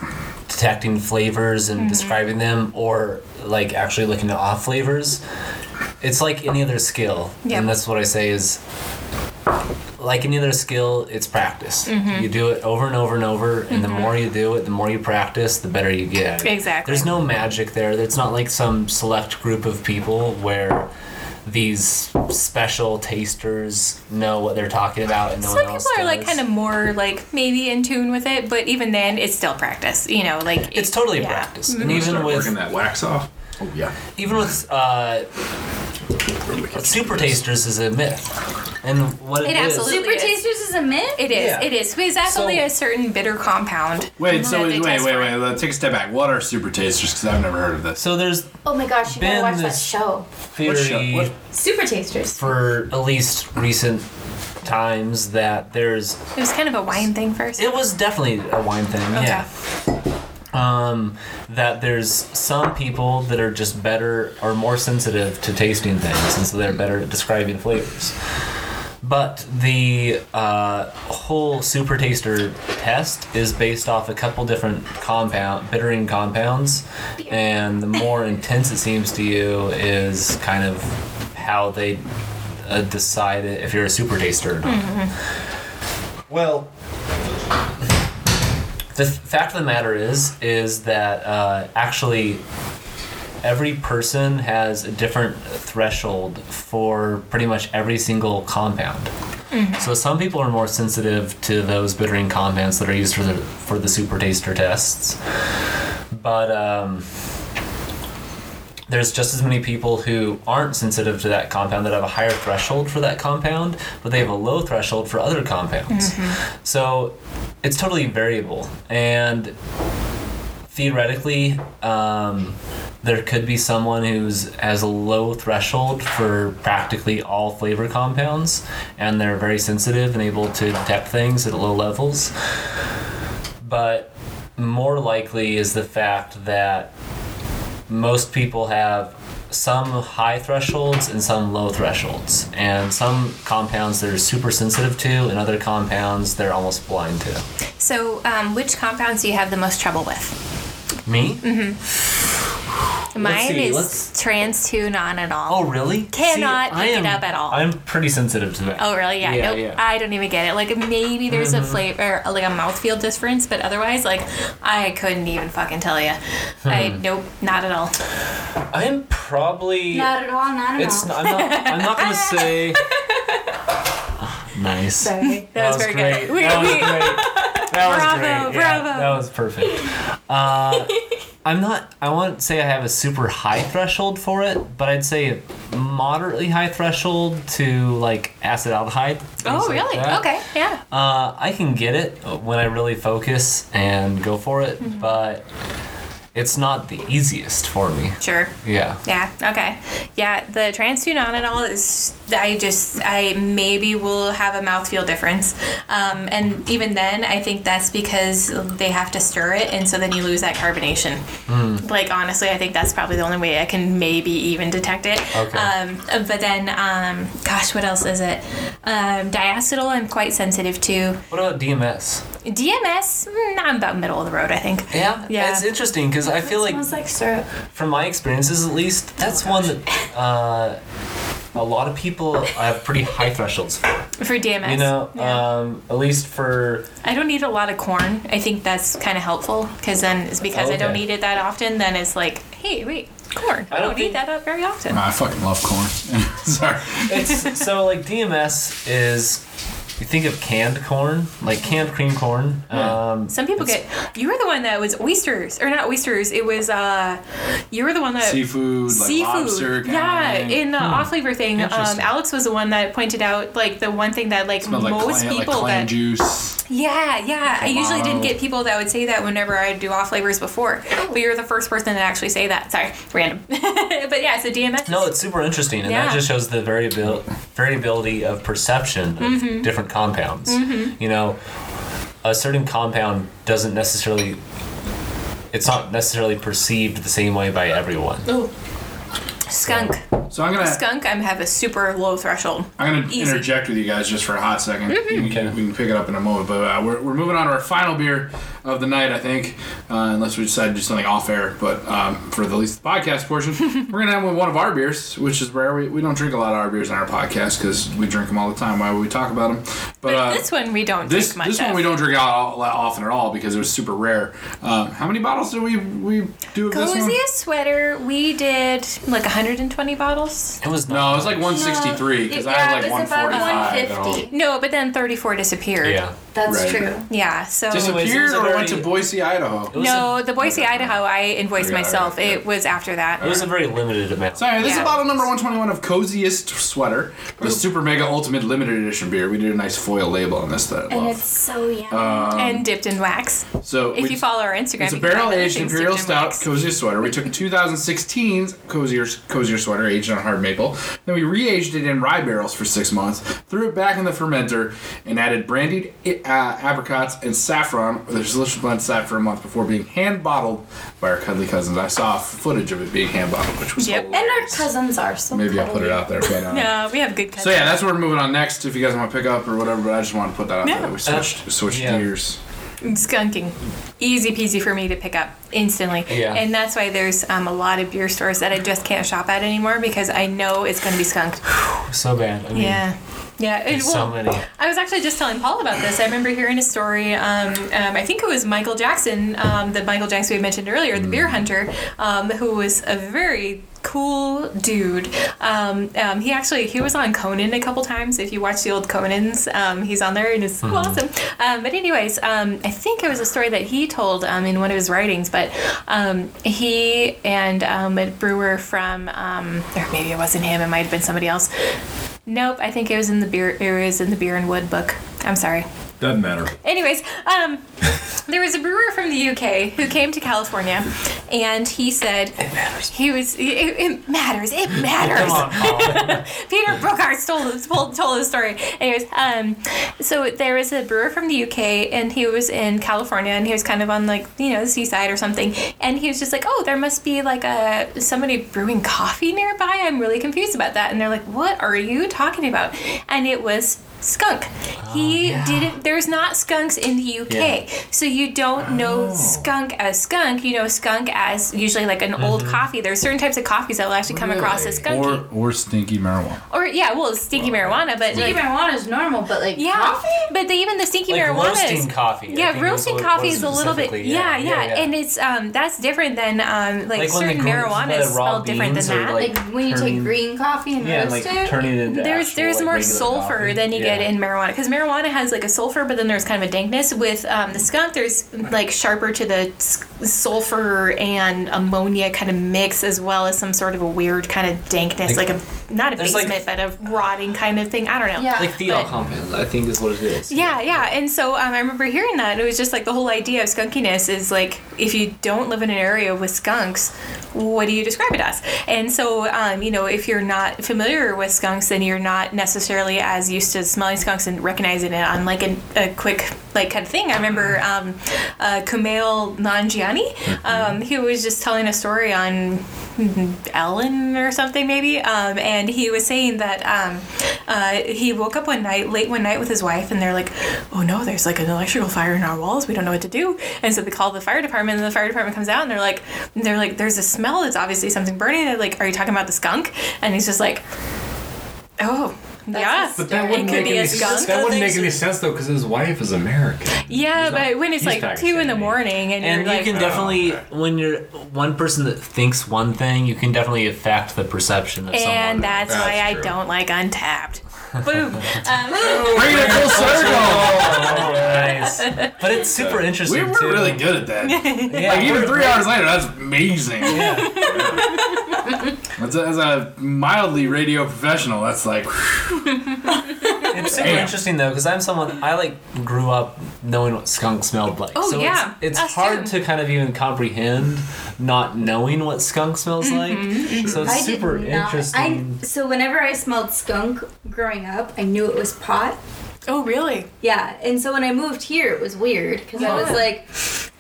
detecting flavors and describing them, or like actually looking at off flavors, it's like any other skill. Yeah. And that's what I say is like any other skill, it's practice. Mm-hmm. You do it over and over and over, and the more you do it, the more you practice, the better you get. Exactly. There's no magic there. It's not like some select group of people where these special tasters know what they're talking about and no Some one people else are like kind of more like maybe in tune with it, but even then, it's still practice. You know, like It's totally yeah. Practice. And You even start with working that wax off. Oh yeah. even with uh, super tasters is a myth, and what It it is- absolutely Super is. Tasters is a myth. It is. Yeah. It is. Because that's So- only a certain bitter compound. Wait, so wait, wait, wait, wait. Let's take a step back. What are super tasters? Because I've never heard of this. So there's Oh my gosh, you gotta Been watch that show. theory show? What- Super Tasters. for at least recent times that there's It was kind of a wine thing first. it was definitely a wine thing yeah um, that there's some people that are just better or more sensitive to tasting things and so they're better at describing flavors. But the uh, whole super taster test is based off a couple different compound bittering compounds and the more intense it seems to you is kind of how they uh, decide if you're a super taster or not. Well the fact of the matter is is that uh, actually every person has a different threshold for pretty much every single compound. So some people are more sensitive to those bittering compounds that are used for the for the super taster tests. But um, there's just as many people who aren't sensitive to that compound that have a higher threshold for that compound, but they have a low threshold for other compounds. So it's totally variable. And theoretically, um, there could be someone who's has a low threshold for practically all flavor compounds, and they're very sensitive and able to detect things at low levels. But more likely is the fact that most people have some high thresholds and some low thresholds, and some compounds they're super sensitive to, and other compounds they're almost blind to. So, um, which compounds do you have the most trouble with? Me? Mine see, is let's- trans two non at all. Oh, really? Cannot I pick it am- up at all. I'm pretty sensitive to that. Oh really? Yeah. Yeah, nope. yeah. Mm-hmm. I don't even get it. Like maybe there's a flavor, like a mouthfeel difference, but otherwise, like I couldn't even fucking tell you. I Hmm. nope, not at all. I'm probably. Not at all, not at It's. all. I'm not. I'm not gonna say. nice. Sorry, that, was, very great. good. We, that was we- great. That was Bravo, great. Yeah, bravo. that was perfect. Uh, I'm not. I won't say I have a super high threshold for it, but I'd say moderately high threshold to like acetaldehyde. Oh really? that. Okay. Yeah. Uh, I can get it when I really focus and go for it, Mm-hmm. but it's not the easiest for me. Sure. Yeah. Yeah. Okay. Yeah. The trans-2-nonenal is. I just. I maybe will have a mouthfeel difference, um, and even then, I think that's because they have to stir it, and so then you lose that carbonation. Hmm. Like honestly, I think that's probably the only way I can maybe even detect it. Okay. Um, but then, um, gosh, what else is it? Um, diacetyl, I'm quite sensitive to. What about DMS? DMS, mm, I'm about middle of the road, I think. Yeah. Yeah. It's interesting because I feel like Smells like syrup. from my experiences at least, that's one that uh, a lot of people have pretty high thresholds for. For DMS. You know, Yeah. um, at least for I don't eat a lot of corn. I think that's kind of helpful because then it's because I don't eat it that often. Then it's like, hey, wait, corn. I I don't, don't eat that up very often. I fucking love corn. Sorry. it's so like DMS is you think of canned corn, like canned cream corn. Um, Some people get. You were the one that was oysters, or not oysters. It was. uh You were the one that. Seafood, like Seafood, lobster. kinda yeah. thing. In the off flavor thing, um, Alex was the one that pointed out like the one thing that like Smells like most clam, like people that juice. Yeah, yeah. I usually didn't get people that would say that whenever I do off flavors before. But you're the first person to actually say that. Sorry, random. but yeah, so DMS. no, it's super interesting, and Yeah. that just shows the variabil- variability of perception of Mm-hmm. different compounds. You know, a certain compound doesn't necessarily. It's not necessarily perceived the same way by everyone. Ooh. Skunk. So I'm gonna Skunk, I'm have a super low threshold. I'm gonna Easy. interject with you guys just for a hot 2nd Mm-hmm. We, can, we can pick it up in a moment, but uh, we're, we're moving on to our final beer of the night, I think, uh, unless we decide to do something off air. But um, for the least podcast portion, we're gonna have one of our beers, which is rare. We, we don't drink a lot of our beers on our podcast because we drink them all the time. Why would we talk about them? But, But uh, this one we don't this drink much this of. one we don't drink out all, often at all because it was super rare. Um, how many bottles did we we do of this one? Coziest sweater, we did like 120 bottles. It was No, it was like 163 because I yeah, had it like was about 145. at all. 150. No, but then 34 disappeared. Yeah. That's Right. true. Yeah, so. Just Anyways, it was Here a or went to Boise, Idaho. It was no, the Boise, Idaho, I invoiced Yeah, myself. yeah. It was after that. It was a very limited amount. Sorry, anyway, this is Yeah. bottle number 121 of Coziest Sweater, the Super Mega Ultimate Limited Edition beer. We did a nice foil label on this that I And love. it's so yummy. Um, and dipped in wax. So If we- you follow our Instagram, It's a you can find barrel aged things Imperial dipped in Stout wax. Cozier Sweater. We took 2016's Cozier, Cozier Sweater aged on hard maple. Then we re aged it in rye barrels for six months, threw it back in the fermenter, and added brandied uh, apricots and saffron, the delicious blend sat for a month before being hand bottled by our cuddly cousins. I saw footage of it being hand bottled, which was Yep. and our cousins are so Maybe I'll put it out there. But, uh, No, we have good cousins. So yeah, that's where we're moving on next. If you guys want to pick up or whatever, but I just wanted to put that out Yeah. there. We switched, we switched yeah. gears. Skunking easy peasy for me to pick up instantly Yeah. and that's why there's um, a lot of beer stores that i just can't shop at anymore because i know it's going to be skunked So bad. I mean, yeah yeah and, there's so many. I was actually just telling Paul about this. I remember hearing a story. Um, um, I think it was Michael Jackson, um, the Michael Jackson we mentioned earlier, the beer hunter, um, who was a very cool dude. Um, um, he actually he was on Conan a couple times. If you watch the old Conans, um, he's on there and it's so awesome. Um, but anyways, um, I think it was a story that he told um, in one of his writings. But um, he and um, a brewer from, um, or maybe it wasn't him. It might have been somebody else. Nope, I think it was in the beer. It was in the beer and wood book. I'm sorry. Doesn't matter. Anyways, um, there was a brewer from the UK who came to California, and he said it matters. He was it, it matters. It matters. Come on, Paul. Peter Bouckaert told told, told the story. Anyways, um, so there was a brewer from the UK, and he was in California, and he was kind of on like you know the seaside or something, and he was just like, oh, there must be like a somebody brewing coffee nearby. I'm really confused about that, and they're like, what are you talking about? And it was skunk. he yeah. didn't. There's not skunks in the UK, Yeah. so you don't know skunk as skunk. You know skunk as usually like an old coffee. There's certain types of coffees that will actually come across as skunky. Or, or stinky marijuana. Or yeah, well, it's stinky marijuana, but Stinky like, marijuana is normal, but like yeah, coffee? but the, even the stinky Like marijuana roasting is coffee. Yeah, roasting what coffee is a little bit specifically. yeah, yeah, and it's um that's different than um like, Like certain marijuana the is raw smelled different than that. like, Like when you take green coffee and Yeah, roast like it? turning it into there's actual, there's like, more sulfur than you yeah. In marijuana because marijuana has like a sulfur, but then there's kind of a dankness. With um, the skunk, there's like sharper to the sulfur and ammonia kind of mix, as well as some sort of a weird kind of dankness, like, Like- a not a there's, like- basement, but a rotting kind of thing. I don't know. Yeah. Like thiol But- compounds, I think is what it is. Yeah, yeah. And so um, I remember hearing that. It was just like the whole idea of skunkiness is like if you don't live in an area with skunks, what do you describe it as? And so, um, you know, if you're not familiar with skunks, then you're not necessarily as used to smelling skunks and recognizing it on like a, a quick, like kind of thing. I remember um, uh, Kumail Nanjiani, um, he was just telling a story on Ellen or something maybe, um, and he was saying that um, uh, he woke up one night, late one night with his wife, and they're like, "Oh no, there's like an electrical fire in our walls. We don't know what to do." And so they call the fire department, and the fire department comes out, and they're like, "They're like, there's a smell. It's obviously something burning." They're like, "Are you talking about the skunk?" And he's just like, "Oh." Yeah, But that wouldn't could make be any skunk. sense. That wouldn't make any sense though, because his wife is American. Yeah, He's not- but when it's he's like two in the morning, and, And you're you like, can definitely, when you're one person that thinks one thing, you can definitely affect the perception of someone. and that's, That's why true. I don't like Untappd. Boom. Um, Bring it full circle. Oh, nice. But it's super interesting. We interesting were too. really good at that. Yeah, like even three hours later, that's amazing. Yeah. As a, as a mildly radio professional, that's like It's super Damn. interesting though, because I'm someone I like grew up knowing what skunk smelled like. Oh, so yeah, it's, it's hard too. to kind of even comprehend not knowing what skunk smells mm-hmm. like. Mm-hmm. So it's I super not. interesting. I, so whenever I smelled skunk growing up, I knew it was pot. oh, really? Yeah, and so when I moved here, it was weird because I was oh. like,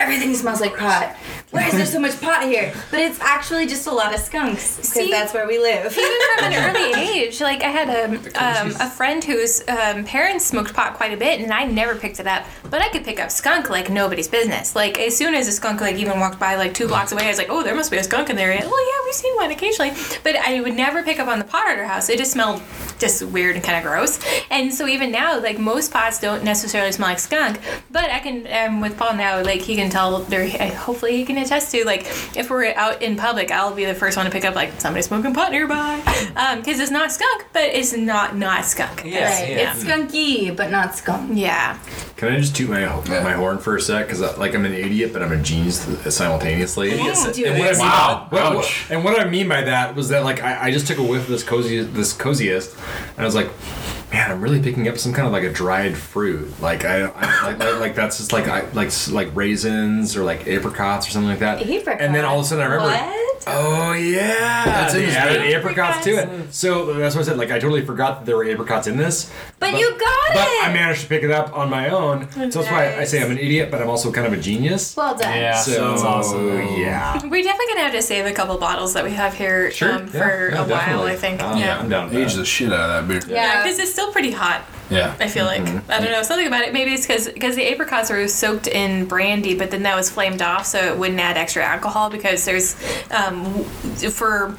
everything smells like pot. why is there so much pot here? But it's actually just a lot of skunks because See? that's where we live. even from an early age. Like I had a um, a friend whose um, parents smoked pot quite a bit, and I never picked it up. But I could pick up skunk like nobody's business. Like as soon as a skunk like even walked by like two blocks away, I was like, oh, there must be a skunk in there. Well, yeah, we've seen one occasionally, but I would never pick up on the pot at our house. It just smelled just weird and kind of gross. And so even now, like most pots don't necessarily smell like skunk, but I can um, with Paul now, like he can tell. There, hopefully he can attest to like if we're out in public, I'll be the first one to pick up like somebody smoking pot nearby, um, because it's not skunk, but it's not not skunk. Yes, right. yeah. It's skunky, but not skunk. Yeah. Can I just toot my my horn for a sec? Because uh, like I'm an idiot, but I'm a genius simultaneously. Yeah, do And what I mean, Wow. what- what- and what I mean by that was that like I, I just took a whiff of this cozy this coziest, and I was like, man, I'm really picking up some kind of like a dried fruit. Like I, I like, like like that's just like I like like raisins or like apricots or something like that. And then all of a sudden I remember. What? Oh yeah, That's in they this added bit. apricots to it. So that's what I said. Like I totally forgot that there were apricots in this. But you got But it! I managed to pick it up on my own. So that's why I say I'm an idiot, but I'm also kind of a genius. Well done. Yeah. So That's awesome. yeah. We're definitely gonna have to save a couple bottles that we have here Sure. um, yeah, for yeah, a while. I think. Um, yeah. I'm down. Age the shit out of that beer. Yeah. because it's still pretty hot. Yeah. I feel like I don't know something about it. Maybe it's because because the apricots were soaked in brandy, but then that was flamed off, so it wouldn't add extra alcohol. Because there's um, for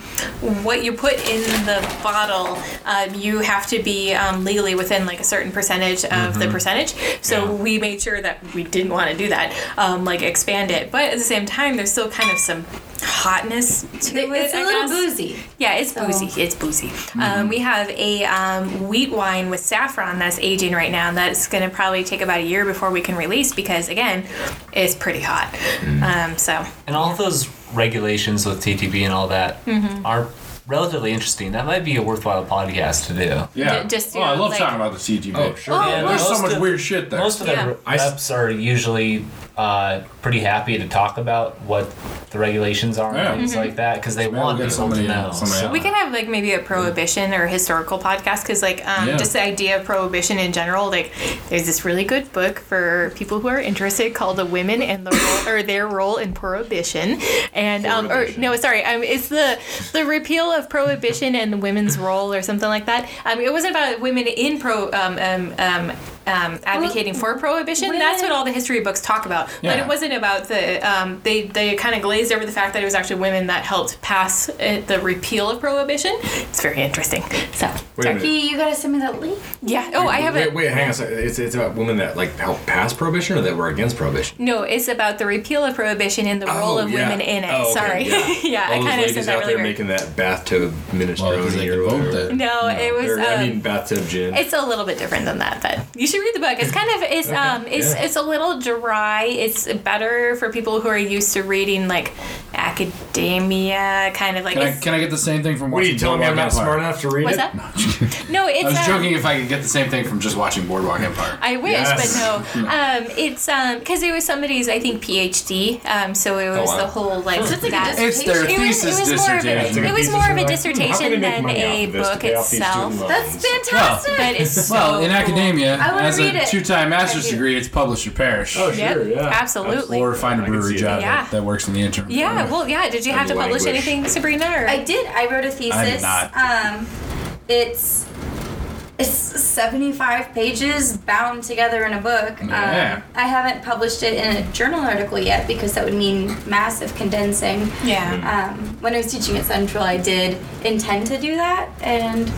what you put in the bottle, um, you have to be um, legally within like a certain percentage of the percentage. So Yeah. we made sure that we didn't want to do that, um, like expand it. But at the same time, there's still kind of some hotness to it. It's a I little guess. boozy. Yeah, it's So- boozy. It's boozy. Um, we have a um, wheat wine with saffron that's aging right now. and That's going to probably take about a year before we can release because, again, it's pretty hot. Um, so, And all those regulations with TTB and all that Mm-hmm. are relatively interesting. That might be a worthwhile podcast to do. Yeah. Ju- just, oh, you I love like- talking about the CTV. Oh, sure. Oh, Yeah, There's so much of- weird shit there. Most of the Yeah. I s- reps are usually uh, pretty happy to talk about what the regulations are Yeah. and things like that because they Maybe want we'll get people to know. So- we can have like maybe a prohibition or historical podcast because like um, Yeah. just the idea of prohibition in general like there's this really good book for people who are interested called the women and the role or their role in prohibition and um, or no sorry um, it's the the repeal of prohibition and the women's role or something like that um, it wasn't about women in pro um, um, um, um, advocating for prohibition that's what all the history books talk about but it wasn't about the um, they they kind of glazed over the fact that it was actually women that helped pass uh, the repeal of prohibition. It's very interesting. So Wait a minute. Becky, you gotta send me that link. yeah. Oh, I have Wait, it. wait, hang on a second. It's, it's about women that like help pass prohibition or that were against prohibition. No, it's about the repeal of prohibition and the role Oh, of yeah. women in it. Oh, okay, Sorry. yeah. Yeah, All I those kind of ladies said that out really there weird. making that bathtub Well, 'cause minestrone they or whatever. that. No, it was. Or, I um, mean bathtub gin. It's a little bit different than that, but you should read the book. It's kind of it's um it's yeah. it's a little dry. It's better for people who are used to reading like academia, kind of like. Can I, can I get the same thing from what are you telling me I'm not Empire? smart enough to read what's it? that? No, it's. I was um, joking if I could get the same thing from just watching Boardwalk Empire. I wish, Yes. but no. Um, it's um because it was somebody's I think PhD. Um, so it was wow. the whole like it's like a that. It's their It was, it was more of a, dissertation. it was more of a dissertation can I make than a off of this to book pay off these itself. That's loans? fantastic. But it's so Well, in academia, I wanna as read a it. two-time master's I do. degree, it's publish or perish. Oh, Yep, sure, yeah. absolutely. Or find a I can brewery see job that. Yeah. that, that works in the interim. Yeah, well, yeah. Did you have to publish language. anything, Sabrina? Or? I did. I wrote a thesis. I did not. Um, it's it's 75 pages bound together in a book. Yeah. Um, I haven't published it in a journal article yet because that would mean massive condensing. yeah. Um, when I was teaching at Central, I did intend to do that, and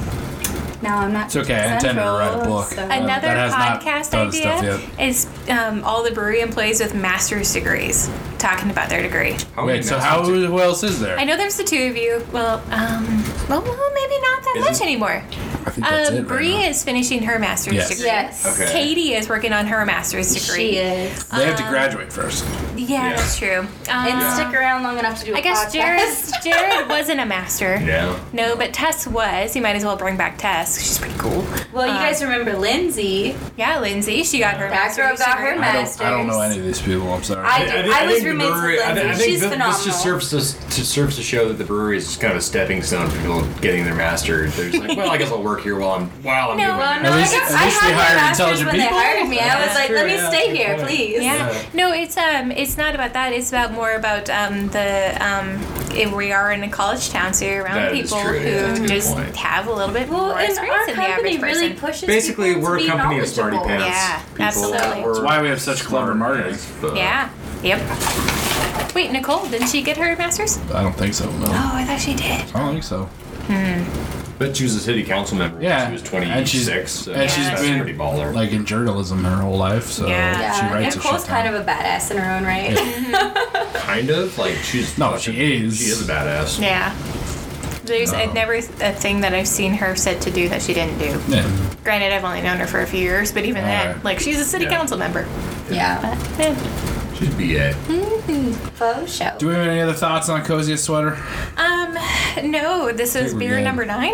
now I'm not. It's okay, I intended to write a book. so- Another that has not podcast done the stuff idea is um, all the brewery employees with master's degrees talking about their degree. How Wait, so how do- who else is there? I know there's the two of you. Well, um, well, well maybe not that Is much it- anymore. I think that's Um, it. Bree now. is finishing her master's Yes. degree. Yes. Okay. Katie is working on her master's degree. She is. They have to um, graduate first. Yeah, Yeah. that's true. Um, and stick around long enough to do a I guess podcast. Jared Jared wasn't a master. Yeah. No, but Tess was. You might as well bring back Tess. She's pretty cool. well, you Uh, guys remember Lindsay? Yeah, Lindsay. She got her That girl master's got her degree. I masters. don't, I don't know any of these people. I'm sorry. I do. I, was think the roommates brewery- with I, Lindsay. I think She's thi- phenomenal. This just serves to, to serves to show that the brewery is just kind of a stepping stone for people getting their master. They're just like, well, I guess I'll work here while I'm while I'm No, doing well, my no, At I least- guess at I least had we my hired master's intelligent when they people. hired me. I was That's like, true, let me yeah, stay good here, point. please. Yeah. No, it's um, it's it's not about that. It's about more about um, the um, if we are in a college town, so you're around That is people true, yeah, that's a who good just point. have a little bit Well, more and experience our than the company average really person. pushes Basically, people we're a be company of smarty knowledgeable. pants. Yeah, people. absolutely. We're That's why we have such clever smart marketing. Yeah. Yep. Wait, Nicole, didn't she get her master's? I don't think so. No. Oh, I thought she did. I don't think so. Hmm. But she was a city council member Yeah. when she was 26. And she's- so and she's that's been, pretty baller. Like in journalism her whole life, so Yeah. Yeah, she writes Nicole's a shit kind ton. of a badass in her own right. kind of like she's No, she is. she is a badass. Yeah. There's No. Never a thing that I've seen her said to do that she didn't do. Yeah. Granted, I've only known her for a few years, but even then, Alright. like she's a city Yeah. council member. yeah. But, eh. She's BA. Faux show. Do we have any other thoughts on coziest sweater? Um, no, this is beer good. number nine.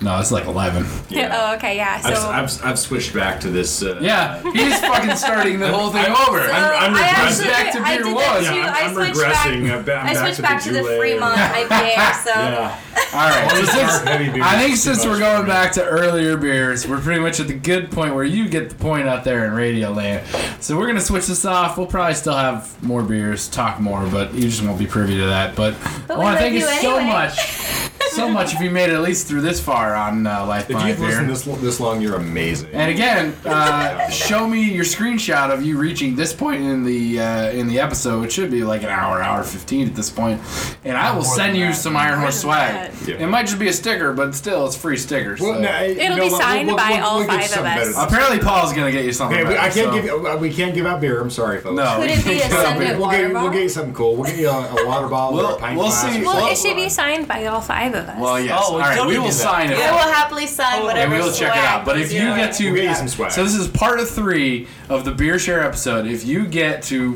No, it's like eleven. Yeah. Oh, okay, yeah. So I've, I've, I've switched back to this. Uh, Yeah, he's fucking starting the whole thing over. So I'm I regressing. actually, Back to I beer did one. Yeah. I'm, I I'm regressing. back. I'm ba- I'm back switched to back to the Goulet. Fremont IPA. So Yeah. All right, so These since- dark, heavy beers I think since we're going for back to earlier beers, we're pretty much at the good point where you get the point out there in radio land. So we're gonna switch this off. We'll probably still have more beers, talk more, but you just won't be privy to that. But, But I we want to thank you so anyway. much, so much if you made it at least through this far on uh, Life If by you've Beer. listened this this long, you're amazing. And again, uh, show me your screenshot of you reaching this point in the uh, in the episode. It should be like an hour, hour fifteen at this point, and I will More send than you that. some Iron Horse than swag. that. Yeah. It might just be a sticker, but still, it's free stickers. Well, so. no, It'll know be what, signed by all give five of us. Apparently, Paul's gonna get you something. Okay, we, I better, can't so- give you. uh, We can't give out beer. I'm sorry, folks. No, Could it be a We'll send it We'll water get, we'll bottle? get you something cool. We'll get you a, a water bottle We'll- a pint we'll glass. see. or well, Well, it should be signed by all five of us. Well, yes. Oh, we all right, we will sign it. I will happily sign Oh, whatever And we will check it out. But if you your- get to, We'll get you some swag. so this is part of three of the beer share episode. If you get to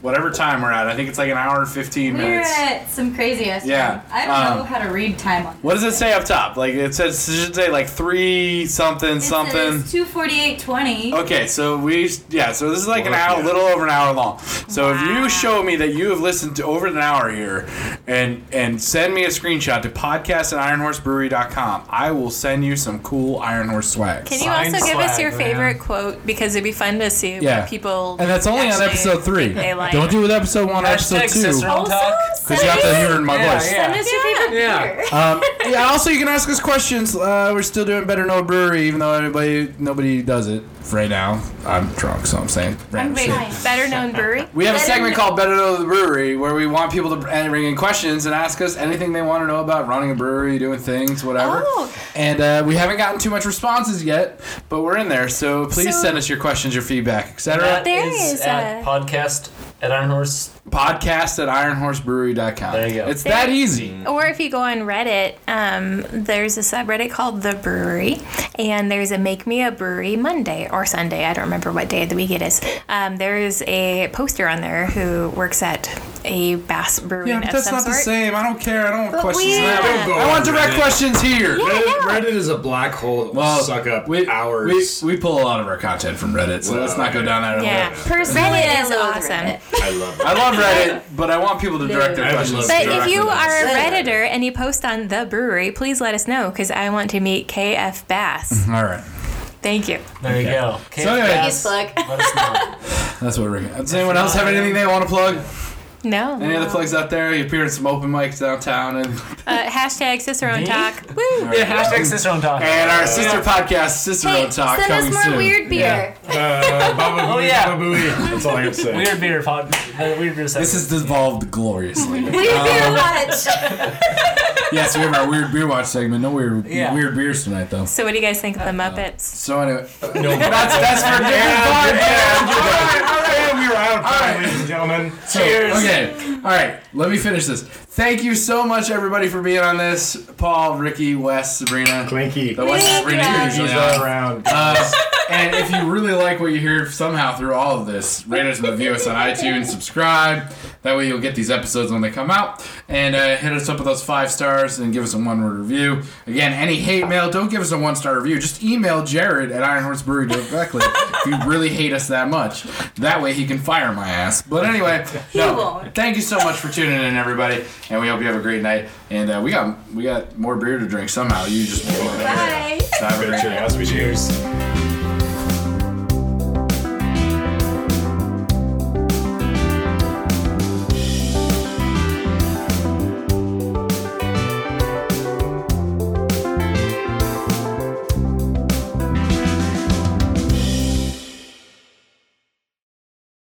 whatever time we're at, I think it's like an hour and fifteen We're minutes. at some crazy ass. Yeah, time. I don't know um, how to read time on. What does it say up top? Like it says, it should say like three something something. Two forty eight twenty. Okay, so we yeah, so this is like an hour, a little over an hour long. So if you show me that you have listened to over an hour here, and and send me a screenshot to podcast at ironhorsebrewery.com, I will send you some cool Iron Horse swag. Can you Signed also give us swag, your man. favorite quote because it'd be fun to see Yeah. what people. and that's only on episode three. like. Don't do it with episode one, Hashtag episode two. Cicerone Also, talk. Because you have to hear it in my Yeah, voice. yeah. Send us your favorite Yeah. Um, yeah. Also, you can ask us questions. Uh, we're still doing better know brewery, even though everybody nobody does it right now. I'm drunk, so I'm saying random Wait, shit. better known brewery. We have a segment kn- called Better Know the Brewery where we want people to bring in questions and ask us anything they want to know about running a brewery, doing things, whatever. Oh. And uh, we haven't gotten too much responses yet, but we're in there. So please So- send us your questions, your feedback, etc. That There is is at a- podcast at Iron Horse. Podcast at ironhorsebrewery.com. There you go. It's that easy. Or if you go on Reddit, um, there's a subreddit called The Brewery, and there's a Make Me a Brewery Monday or Sunday. I don't remember what day of the week it is. Um, there's a poster on there who works at a Bass brewery Yeah, but that's some not sort. the same. I don't care. I don't want But questions. we- now. Don't go I want direct Reddit. questions here. Reddit, yeah. Reddit is a black hole that will Well, suck up we, hours. We, we pull a lot of our content from Reddit, so let's not go down that Yeah, hole. personally, Reddit it's is awesome. Reddit. I love it. I love Reddit, but I want people to direct their I questions. But if you are a Reddit. Redditor and you post on The Brewery, please let us know because I want to meet KF Bass. Mm-hmm, all right, Thank you. There you go. So anyway- Gas, Plug. let us know. that's what we're. Does anyone else have anything they want to plug? No. Any other plugs out there? You appear at some open mics downtown, and Uh, hashtag Cicerone Me? Talk. Woo! Yeah, hashtag Cicerone talk. and our sister podcast, Sister Hey, Road Talk, send us more soon. weird beer. Uh, Baba Oh, yeah. Baba Booey. That's all I have to say. Weird beer pod. The weird beer Segment. This has devolved gloriously. Weird beer watch. yes, we have our weird beer watch segment. No weird Yeah. weird beers tonight, though. So, what do you guys think of the Muppets? So anyway, No, that's that's for a different podcast. And we were out of time, Alright. ladies and gentlemen. Cheers. Okay. All right. Let me finish this. Thank you so much, everybody, for being on this. Paul, Ricky, Wes, Sabrina. Clinky. The Wes and Sabrina Yeah. usually He's on. around. Uh, and if you really like what you hear somehow through all of this, rate us and review us on iTunes, subscribe. That way you'll get these episodes when they come out. And uh, hit us up with those five stars and give us a one word review. Again, any hate mail, don't give us a one star review. Just email Jared at Iron Horse Brewery directly if you really hate us that much. That way he can fire my ass. But anyway, no, thank you so much for tuning in, everybody. And we hope you have a great night. And uh, we got we got more beer to drink somehow. You just Bye. So have a great Cheers. Cheers.